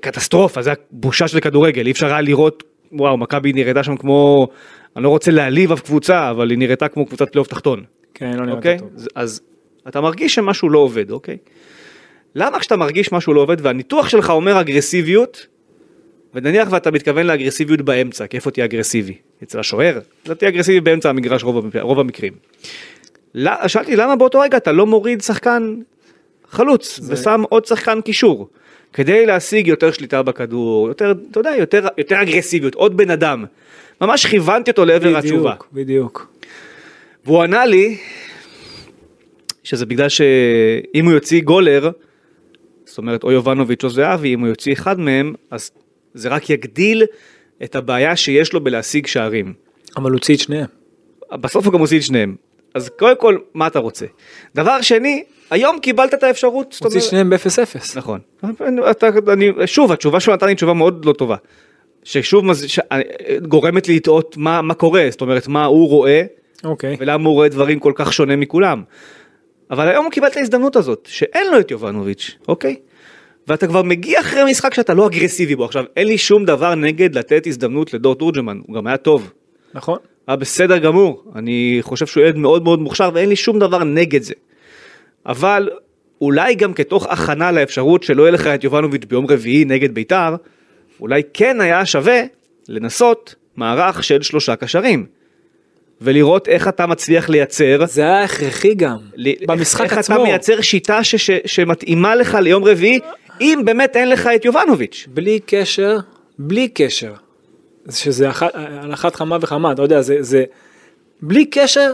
קטסטרופה, זה היה בושה של כדורגל, אי אפשר היה לראות, וואו, מכבי נראתה שם כמו, אני לא רוצה להעליב אף קבוצה, אבל היא נראתה כמו קבוצת פלייאוף תחתון. כן, לא נראה אוקיי? טוב. אז- אז אתה מרגיש שמשהו לא עובד, אוקיי? למה כשאתה מרגיש משהו לא עובד והניתוח שלך אומר אגרסיביות, ונניח ואתה מתכוון לאגרסיביות באמצע, כי איפה תהיה אגרסיבי? אצל השוער? אתה תהיה אגרסיבי באמצע המגרש רוב, רוב המקרים. לא- שאלתי למה באותו רגע אתה לא מוריד שחקן חלוץ ושם עוד שחקן קישור כדי להשיג יותר שליטה בכדור יותר אתה יודע יותר יותר אגרסיביות עוד בן אדם ממש כיוונתי אותו לעבר התשובה בדיוק, בדיוק. והוא ענה לי שזה בגלל שאם הוא יוציא גולר, זאת אומרת או יובנוביץ' או זהבי, אם הוא יוציא אחד מהם, אז זה רק יגדיל את הבעיה שיש לו בלהשיג שערים. אבל הוא הוציא את שניהם. בסוף הוא גם הוציא את שניהם. אז קודם כל, מה אתה רוצה? דבר שני, היום קיבלת את האפשרות, הוא הוציא את שניהם ב-0-0. נכון. אתה, אני, שוב, התשובה שהוא נתן לי תשובה מאוד לא טובה. ששוב ש, גורמת לי לטעות מה, מה קורה, זאת אומרת, מה הוא רואה, אוקיי. ולמה הוא רואה דברים כל כך שונה מכולם. אבל היום הוא קיבל את ההזדמנות הזאת, שאין לו את יובנוביץ', אוקיי? ואתה כבר מגיע אחרי משחק שאתה לא אגרסיבי בו. עכשיו, אין לי שום דבר נגד לתת הזדמנות לדור תורג'מן, הוא גם היה טוב. נכון. היה בסדר גמור, אני חושב שהוא ילד מאוד מאוד מוכשר ואין לי שום דבר נגד זה. אבל אולי גם כתוך הכנה לאפשרות שלא יהיה לך את יובנוביץ' ביום רביעי נגד ביתר, אולי כן היה שווה לנסות מערך של שלושה קשרים. ולראות איך אתה מצליח לייצר, זה היה הכרחי גם. ל- במשחק איך עצמו. אתה מייצר שיטה ש- ש- שמתאימה לך ליום רביעי, אם באמת אין לך את יובנוביץ'. בלי קשר, בלי קשר. שזה אחת, על אחת כמה וכמה, אתה יודע, זה, זה, בלי קשר,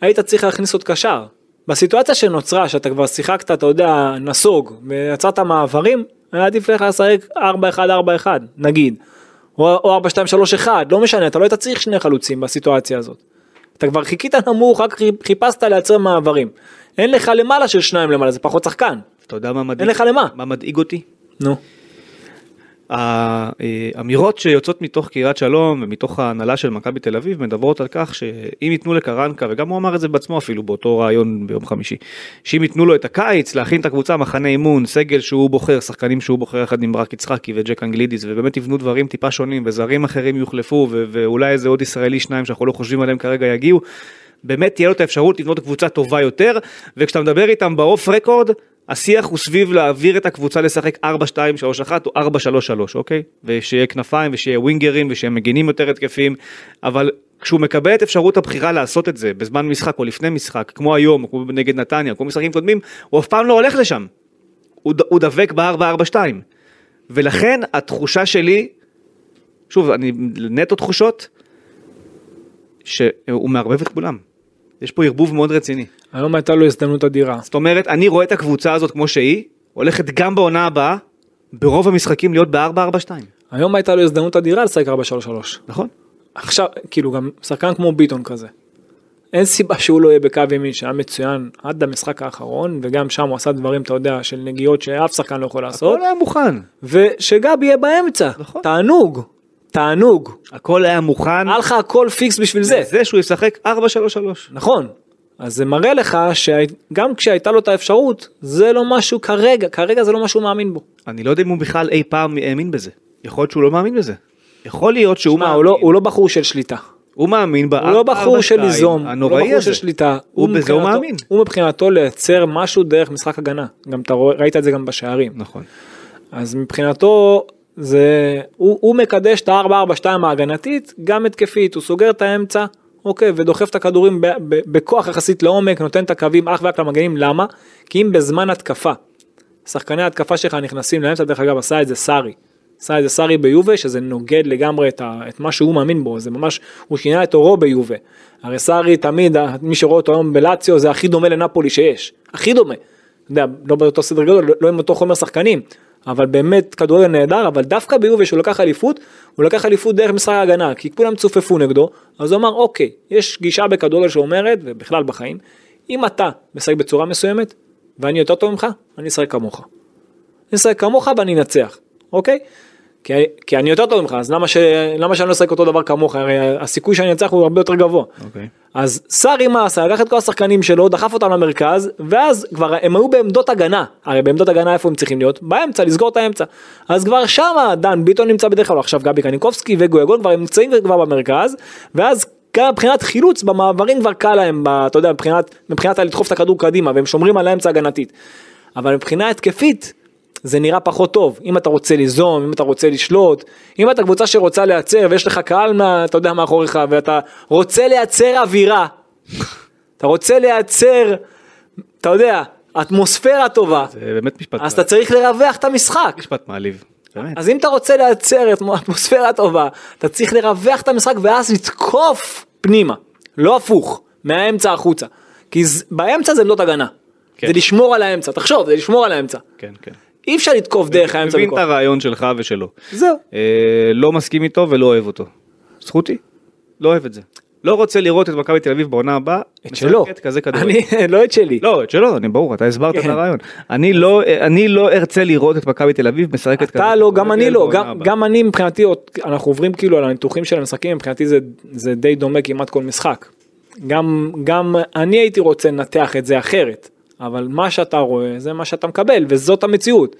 היית צריך להכניס עוד קשר. בסיטואציה שנוצרה, שאתה כבר שיחקת, אתה יודע, נסוג, ויצרת מעברים, היה עדיף לך לשחק 4-1-4-1, נגיד. או, או 4-2-3-1, לא משנה, אתה לא היית צריך שני חלוצים בסיטואציה הזאת. אתה כבר חיכית נמוך, רק חיפשת לייצר מעברים. אין לך למעלה של שניים למעלה, זה פחות שחקן. אתה יודע מה מדאיג, אין לך למה. מה מדאיג אותי? נו. האמירות שיוצאות מתוך קריית שלום ומתוך ההנהלה של מכבי תל אביב מדברות על כך שאם ייתנו לקרנקה וגם הוא אמר את זה בעצמו אפילו באותו ראיון ביום חמישי שאם ייתנו לו את הקיץ להכין את הקבוצה מחנה אימון סגל שהוא בוחר שחקנים שהוא בוחר יחד עם ברק יצחקי וג'ק אנגלידיס ובאמת יבנו דברים טיפה שונים וזרים אחרים יוחלפו ו- ואולי איזה עוד ישראלי שניים שאנחנו לא חושבים עליהם כרגע יגיעו. באמת תהיה לו את האפשרות לבנות קבוצה טובה יותר וכשאתה מדבר איתם באוף רקורד השיח הוא סביב להעביר את הקבוצה לשחק 4-2-3-1 או 4-3-3 אוקיי ושיהיה כנפיים ושיהיה ווינגרים ושהם מגינים יותר התקפים אבל כשהוא מקבל את אפשרות הבחירה לעשות את זה בזמן משחק או לפני משחק כמו היום כמו נגד נתניה כמו משחקים קודמים הוא אף פעם לא הולך לשם. הוא, הוא דבק ב-4-4-2 ולכן התחושה שלי שוב אני נטו תחושות שהוא מערבב את כולם. יש פה ערבוב מאוד רציני. היום הייתה לו הזדמנות אדירה. זאת אומרת, אני רואה את הקבוצה הזאת כמו שהיא, הולכת גם בעונה הבאה, ברוב המשחקים להיות ב-4-4-2. היום הייתה לו הזדמנות אדירה לשחק 4-3-3. נכון? עכשיו, כאילו גם שחקן כמו ביטון כזה. אין סיבה שהוא לא יהיה בקו ימין שהיה מצוין עד המשחק האחרון וגם שם הוא עשה דברים אתה יודע של נגיעות שאף שחקן לא יכול לעשות הכל היה מוכן. ושגבי יהיה באמצע נכון. תענוג תענוג הכל היה מוכן. היה לך הכל פיקס בשביל זה זה שהוא ישחק 4-3-3. נכון אז זה מראה לך שגם כשהייתה לו את האפשרות זה לא משהו כרגע כרגע זה לא משהו מאמין בו. אני לא יודע אם הוא בכלל אי פעם האמין בזה. יכול להיות שהוא לא מאמין בזה. יכול להיות שהוא מה, מאמין. הוא לא, הוא לא בחור של שליטה. הוא מאמין ב... הוא לא בחור של ליזום, הוא לא בחור. של שליטה. הוא בזה הוא מאמין. הוא מבחינתו לייצר משהו דרך משחק הגנה. גם אתה ראית את זה גם בשערים. נכון. אז מבחינתו זה, הוא, הוא מקדש את ה-4-4-2 ההגנתית, גם התקפית, הוא סוגר את האמצע, אוקיי, ודוחף את הכדורים ב, ב, בכוח יחסית לעומק, נותן את הקווים אך ורק למגנים, למה? כי אם בזמן התקפה, שחקני ההתקפה שלך נכנסים לאמצע, דרך אגב עשה את זה סארי. עשה את זה סארי ביובה, שזה נוגד לגמרי את, ה, את מה שהוא מאמין בו, זה ממש, הוא שינה את אורו ביובה. הרי סארי תמיד, מי שרואה אותו היום בלציו, זה הכי דומה לנפולי שיש, הכי דומה. אתה יודע, לא באותו סדר גודל, לא, לא עם אותו חומר שחקנים, אבל באמת כדורגל נהדר, אבל דווקא ביובה שהוא לקח אליפות, הוא לקח אליפות דרך משחק ההגנה, כי כולם צופפו נגדו, אז הוא אמר אוקיי, יש גישה בכדורגל שאומרת, ובכלל בחיים, אם אתה משחק בצורה מסוימת, ואני יותר טוב ממך, אני אשחק כמוך. אני אשחק כמוך ואני אנצח, אוקיי? כי, כי אני יותר טוב ממך, אז למה, ש, למה שאני לא אשחק אותו דבר כמוך? הרי הסיכוי שאני אנצח הוא הרבה יותר גבוה. אוקיי. אז סארי מה עשה? לקח את כל השחקנים שלו, דחף אותם למרכז, ואז כבר הם היו בעמדות הגנה. הרי בעמדות הגנה איפה הם צריכים להיות? באמצע, לסגור את האמצע. אז כבר שמה דן ביטון נמצא בדרך כלל, עכשיו גבי קניקובסקי וגויגון כבר נמצאים כבר במרכז, ואז גם מבחינת חילוץ במעברים כבר קל להם, אתה יודע, מבחינת, מבחינת לדחוף את הכדור קדימה, והם שומרים על האמצע הגנתית. אבל מבחינה התקפית, זה נראה פחות טוב. אם אתה רוצה ליזום, אם אתה רוצה לשלוט, אם אתה קבוצה שרוצה לייצר ויש לך קהל, מה, אתה יודע, מאחוריך, ואתה רוצה לייצר אווירה, אתה רוצה לייצר, אתה יודע, אטמוספירה טובה, זה באמת משפט אז אתה צריך לרווח את המשחק. משפט מעליב. באמת. אז אם אתה רוצה לייצר את אטמוספירה טובה, אתה צריך לרווח את המשחק ואז לתקוף פנימה, לא הפוך, מהאמצע החוצה. כי באמצע זה עמדות הגנה. כן. זה לשמור על האמצע, תחשוב, זה לשמור על האמצע. כן, כן. אי אפשר לתקוף דרך האמצע מבין את. הרעיון שלך ושלו. זהו. אה, לא מסכים איתו ולא אוהב אותו. זכותי. לא אוהב את זה. לא רוצה לראות את מכבי תל אביב בעונה הבאה. את שלו. כזה כדורגל. אני, לא את שלי. לא, את שלו, אני ברור, אתה הסברת את כן. הרעיון. אני לא, אני לא ארצה לראות את מכבי תל אביב משחקת כזה. אתה לא, גם אני לא, גם, אני מבחינתי, אנחנו עוברים כאילו על הניתוחים של המשחקים, מבחינתי זה, זה די דומה כמעט כל משחק. גם, גם אני הייתי רוצה לנתח את זה אחרת, אבל מה שאתה רואה זה מה שאתה מקבל, וזאת המציאות.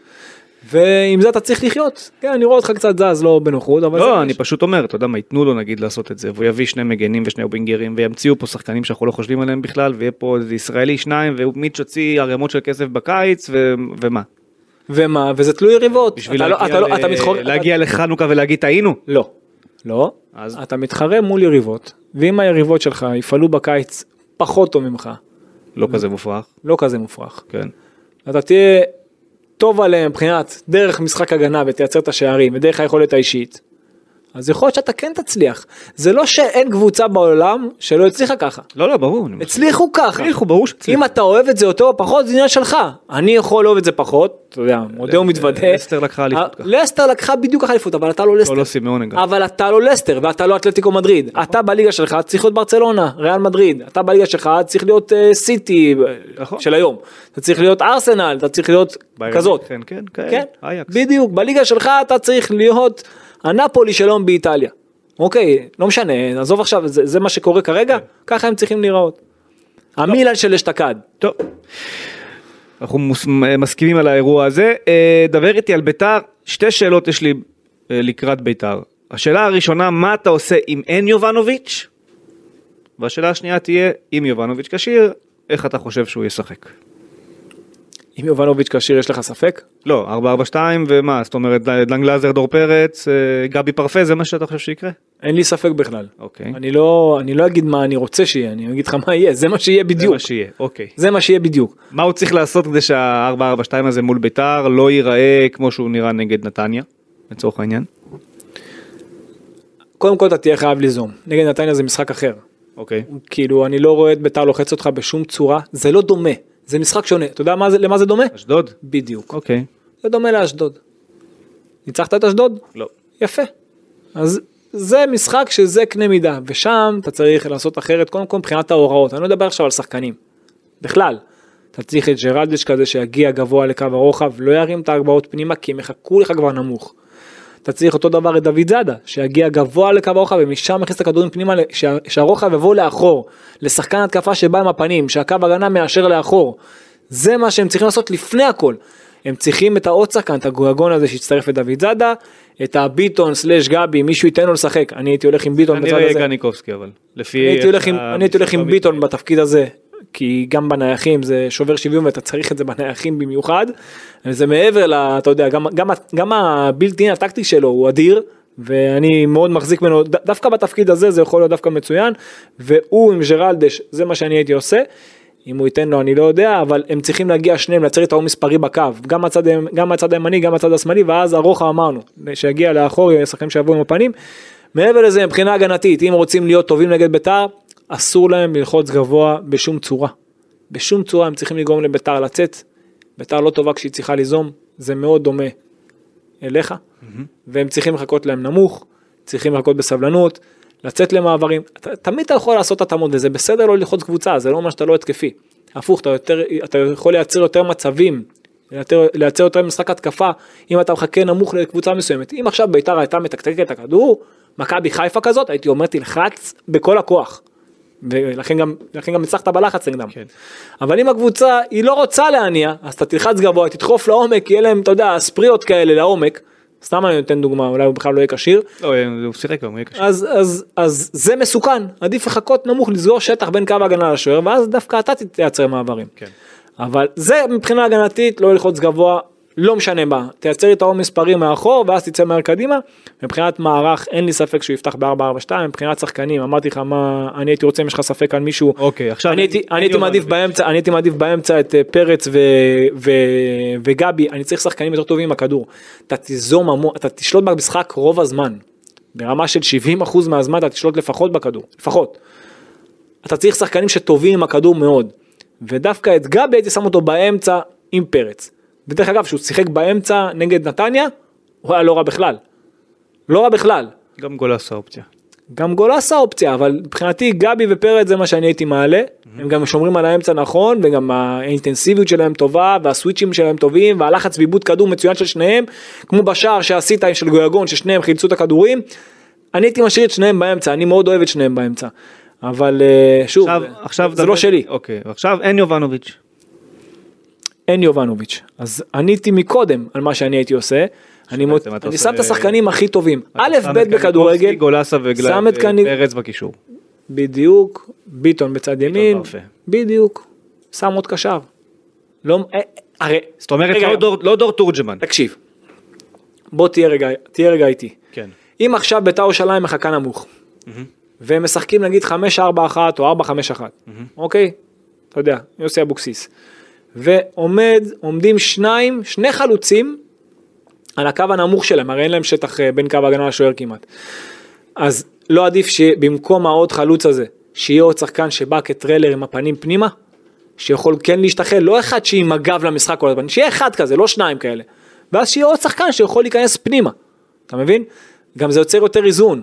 ועם זה אתה צריך לחיות. כן, אני רואה אותך קצת זז, לא בנוחות, אבל זה לא, מה אני פשוט אומר, אתה יודע מה, ייתנו לו נגיד לעשות את זה, והוא יביא שני מגנים ושני ווינגרים, וימציאו פה שחקנים שאנחנו לא חושבים עליהם בכלל, ויהיה פה איזה ישראלי שניים, ומיץ' הוציא ערימות של כסף בקיץ, ו- ומה? ומה, וזה תלוי יריבות. בשביל אתה לא- להגיע אתה לא- ל- אתה מתחור- להגיע לחנוכה ולהגיד טעינו? לא, לא, אז? אתה מתחרה מול יריבות, ואם היריבות שלך יפעלו בקיץ פחות טוב ממך, לא כזה מופרך, לא כזה מופרך. כן. אתה תהיה טוב עליהם מבחינת דרך משחק הגנה ותייצר את השערים ודרך היכולת האישית. אז יכול להיות שאתה כן תצליח. זה לא שאין קבוצה בעולם שלא הצליחה ככה. לא, לא, ברור. הצליחו ככה. הצליחו, ברור שהצליחו. אם אתה אוהב את זה יותר או פחות זה עניין שלך. אני יכול לאהוב את זה פחות, אתה יודע, מודה ומתוודה. לסטר לקחה אליפות ככה. לסטר לקחה בדיוק אליפות, אבל אתה לא לסטר. לא, לא סימאונה גם. אבל אתה לא לסטר ואתה לא אתלטיקו מדריד. אתה בליגה שלך צריך להיות ברצלונה, ריאל מדריד. אתה בליגה שלך צריך להיות אה, סיטי אה, נכון. של היום. אתה צריך להיות ארסנל, אתה צריך להיות כזאת. כן, כאלה, כן, אייקס. בדיוק. בליגה שלך אתה צריך להיות הנפולי של היום באיטליה. אוקיי, לא משנה, עזוב עכשיו, זה, זה מה שקורה כרגע, כן. ככה הם צריכים להיראות. המילן של אשתקד. טוב. אנחנו מוס- מסכימים על האירוע הזה. אה, דבר איתי על ביתר, שתי שאלות יש לי אה, לקראת ביתר. השאלה הראשונה, מה אתה עושה אם אין יובנוביץ'? והשאלה השנייה תהיה, אם יובנוביץ' כשיר, איך אתה חושב שהוא ישחק? אם יובנוביץ' כשיר יש לך ספק? לא, 4-4-2 ומה, זאת אומרת, דן גלאזר, דור פרץ, אה, גבי פרפה, זה מה שאתה חושב שיקרה? אין לי ספק בכלל. אוקיי. אני לא, אני לא אגיד מה אני רוצה שיהיה, אני אגיד לך מה יהיה, זה מה שיהיה זה בדיוק. מה שיהיה, אוקיי. זה מה שיהיה בדיוק. מה הוא צריך לעשות כדי שה-4-4-2 הזה מול ביתר לא ייראה כמו שהוא נראה נגד נתניה, לצורך העניין? קודם כל אתה תהיה חייב ליזום. נגד נתניה זה משחק אחר. אוקיי. כאילו אני לא רואה את ביתר לוחץ אותך בשום צורה, זה לא דומה, זה משחק שונה. אתה יודע מה זה, למה זה דומה? אשדוד? בדיוק. אוקיי. זה דומה לאשדוד. ניצחת את אשדוד? לא. יפה. אז זה משחק שזה קנה מידה, ושם אתה צריך לעשות אחרת, קודם כל מבחינת ההוראות, אני לא מדבר עכשיו על שחקנים, בכלל. אתה צריך את ג'רלדש כזה שיגיע גבוה לקו הרוחב, לא ירים את ההגבהות פנימה כי הם יחכו לך כבר נמוך. אתה צריך אותו דבר את דוד זאדה, שיגיע גבוה לקו הרוחב ומשם יכניס את הכדורים פנימה, שה, שהרוחב יבוא לאחור, לשחקן התקפה שבא עם הפנים, שהקו הגנה מאשר לאחור. זה מה שהם צריכים לעשות לפני הכל. הם צריכים את העוד שחקן, את הגויגון הזה שיצטרף לדוד זאדה, את הביטון סלאש גבי, מישהו ייתן לו לשחק, אני הייתי הולך עם ביטון אני בצד רואה הזה. גניקובסקי אבל. לפי... אני הייתי הולך עם, ה- אני הייתי הולך עם המספר ביטון. בתפקיד הזה, כי גם בנייחים זה שובר שוויון ואתה צריך את זה בנייחים במיוחד. וזה מעבר ל... אתה יודע, גם, גם, גם הבלתי הטקטי שלו הוא אדיר. ואני מאוד מחזיק ממנו, דווקא בתפקיד הזה זה יכול להיות דווקא מצוין, והוא עם ג'רלדש, זה מה שאני הייתי עושה. אם הוא ייתן לו אני לא יודע, אבל הם צריכים להגיע שניהם, לייצר את ההוא מספרי בקו, גם מהצד, גם מהצד הימני, גם מהצד השמאלי, ואז הרוחב אמרנו, שיגיע לאחור, שחקנים שיבואו עם הפנים. מעבר לזה, מבחינה הגנתית, אם רוצים להיות טובים נגד בית"ר, אסור להם ללחוץ גבוה בשום צורה. בשום צורה הם צריכים לגרום לבית"ר לצאת. בית"ר לא טובה כשהיא צריכה ליזום, זה מאוד דומה אליך, והם צריכים לחכות להם נמוך, צריכים לחכות בסבלנות, לצאת למעברים. ת- תמיד אתה יכול לעשות התאמות, וזה בסדר לא ללחוץ קבוצה, זה לא אומר שאתה לא התקפי. הפוך, אתה, יותר, אתה יכול לייצר יותר מצבים, לייצר, לייצר יותר משחק התקפה, אם אתה מחכה נמוך לקבוצה מסוימת. אם עכשיו בית"ר הייתה מתקתקת את הכדור, מכבי חיפה כזאת, הייתי אומר תלחץ בכל הכוח. ולכן גם, גם הצלחת בלחץ נגדם. כן. אבל אם הקבוצה היא לא רוצה להניע, אז אתה תלחץ גבוה, תדחוף לעומק, יהיה להם, אתה יודע, ספריות כאלה לעומק. סתם אני נותן דוגמה, אולי הוא בכלל לא יהיה כשיר. לא, הוא שיחק היום, יהיה קשה. אז, אז, אז זה מסוכן, עדיף לחכות נמוך, לסגור שטח בין קו ההגנה לשוער, ואז דווקא אתה תייצר מעברים. כן. אבל זה מבחינה הגנתית, לא ללחוץ גבוה, לא משנה מה, תייצר יתרון מספרי מאחור, ואז תצא מהר קדימה. מבחינת מערך, אין לי ספק שהוא יפתח ב-4-4-2, מבחינת שחקנים, אמרתי לך מה, אני הייתי רוצה אם יש לך ספק על מישהו, אוקיי, עכשיו... אני הייתי, אני הייתי מעדיף. באמצע, אני הייתי מעדיף באמצע את אה, פרץ ו, ו, וגבי, אני צריך שחקנים יותר טובים עם הכדור. אתה תיזום המון, אתה תשלוט במשחק רוב הזמן. ברמה של 70% מהזמן אתה תשלוט לפחות בכדור, לפחות. אתה צריך שחקנים שטובים עם הכדור מאוד. ודווקא את גבי הייתי שם אותו באמצע עם פרץ. ודרך אגב, כשהוא שיחק באמצע נגד נתניה, הוא היה לא רע בכלל. לא רע בכלל. גם גולס האופציה. גם גולסה אופציה, אבל מבחינתי גבי ופרץ זה מה שאני הייתי מעלה. הם גם שומרים על האמצע נכון, וגם האינטנסיביות שלהם טובה, והסוויצ'ים שלהם טובים, והלחץ ועיבוד כדור מצוין של שניהם, כמו בשער שעשית של גויגון, ששניהם חילצו את הכדורים. אני הייתי משאיר את שניהם באמצע, אני מאוד אוהב את שניהם באמצע. אבל אה, שוב, עכשיו, עכשיו... זה דבר- לא שלי, אוקיי, עכשיו אין יובנוביץ'. אין יובנוביץ'. אז עניתי מקודם על מה שאני הייתי עושה. אני מות- אני שם את השחקנים הכי טובים. א', ב' בכדורגל, גולסה קני- ופרץ בקישור. בדיוק, ביטון בצד ימין. בדיוק, שם עוד קשר. לא, אה, הרי, זאת אומרת רגע, לא דור- לא דור תורג'מן. תקשיב, בוא תהיה רגע, תהיה רגע איתי. כן. אם עכשיו בית"ר ירושלים מחכה נמוך, והם משחקים נגיד 5-4-1 או 4-5-1, אוקיי? אתה יודע, יוסי אבוקסיס. ועומד, עומדים שניים, שני חלוצים על הקו הנמוך שלהם, הרי אין להם שטח אה, בין קו ההגנה לשוער כמעט. אז לא עדיף שבמקום העוד חלוץ הזה, שיהיה עוד שחקן שבא כטריילר עם הפנים פנימה, שיכול כן להשתחל, לא אחד שעם הגב למשחק כל הזמן, שיהיה אחד כזה, לא שניים כאלה. ואז שיהיה עוד שחקן שיכול להיכנס פנימה, אתה מבין? גם זה יוצר יותר איזון.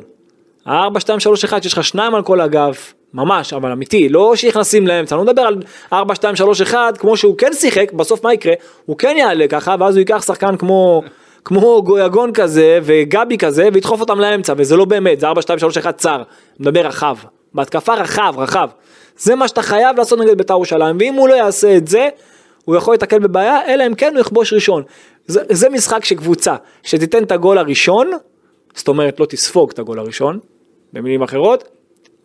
ה-4, 2, 3, 1, שיש לך שניים על כל הגב, ממש, אבל אמיתי, לא שנכנסים לאמצע, אני לא מדבר על 4, 2, 3, 1, כמו שהוא כן שיחק, בסוף מה יקרה? הוא כן יעלה ככה, ואז הוא ייקח שחקן כמו, כמו גויגון כזה, וגבי כזה, וידחוף אותם לאמצע, וזה לא באמת, זה 4, 2, 3, 1 צר, מדבר רחב, בהתקפה רחב, רחב. זה מה שאתה חייב לעשות נגד בית"ר ירושלים, ואם הוא לא יעשה את זה, הוא יכול להתקל בבעיה, אלא אם כן הוא יכבוש ראשון. זה, זה משחק שקבוצה, שתיתן את הגול הראשון, זאת אומרת לא תספוג את הגול הראשון, במילים אחרות,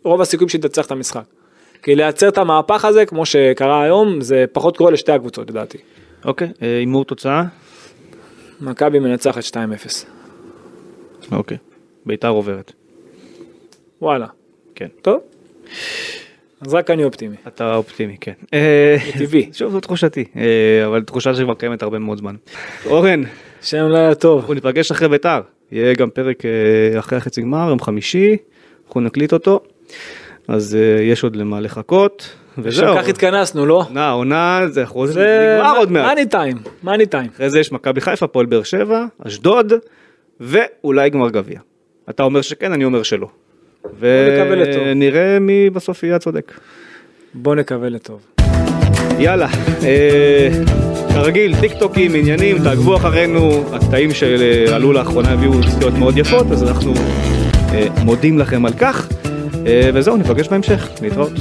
רוב הסיכויים שהיא תנצח את המשחק. כי לייצר את המהפך הזה, כמו שקרה היום, זה פחות קורה לשתי הקבוצות לדעתי. אוקיי, אה, הימור תוצאה? מכבי מנצחת 2-0. אוקיי. ביתר עוברת. וואלה. כן. טוב. אז רק אני אופטימי. אתה אופטימי, כן. אה, טבעי. שוב, זו תחושתי, אה, אבל תחושה שכבר קיימת הרבה מאוד זמן. אורן, שם לילה טוב. אנחנו ניפגש אחרי ביתר. יהיה גם פרק אחרי החצי גמר, יום חמישי, אנחנו נקליט אותו. אז אה, יש עוד למה לחכות. וזהו. כך התכנסנו, לא? עונה, עונה, זה אנחנו זה נגמר עוד מעט. מאני טיים, מאני טיים. אחרי זה יש מכבי חיפה, הפועל באר שבע, אשדוד, ואולי גמר גביע. אתה אומר שכן, אני אומר שלא. ונראה מי בסוף יהיה הצודק. בוא נקווה לטוב. יאללה, אה, כרגיל, טיק טוקים, עניינים, תעקבו אחרינו, הקטעים שעלו לאחרונה הביאו צפיות מאוד יפות, אז אנחנו אה, מודים לכם על כך, אה, וזהו, ניפגש בהמשך, להתראות.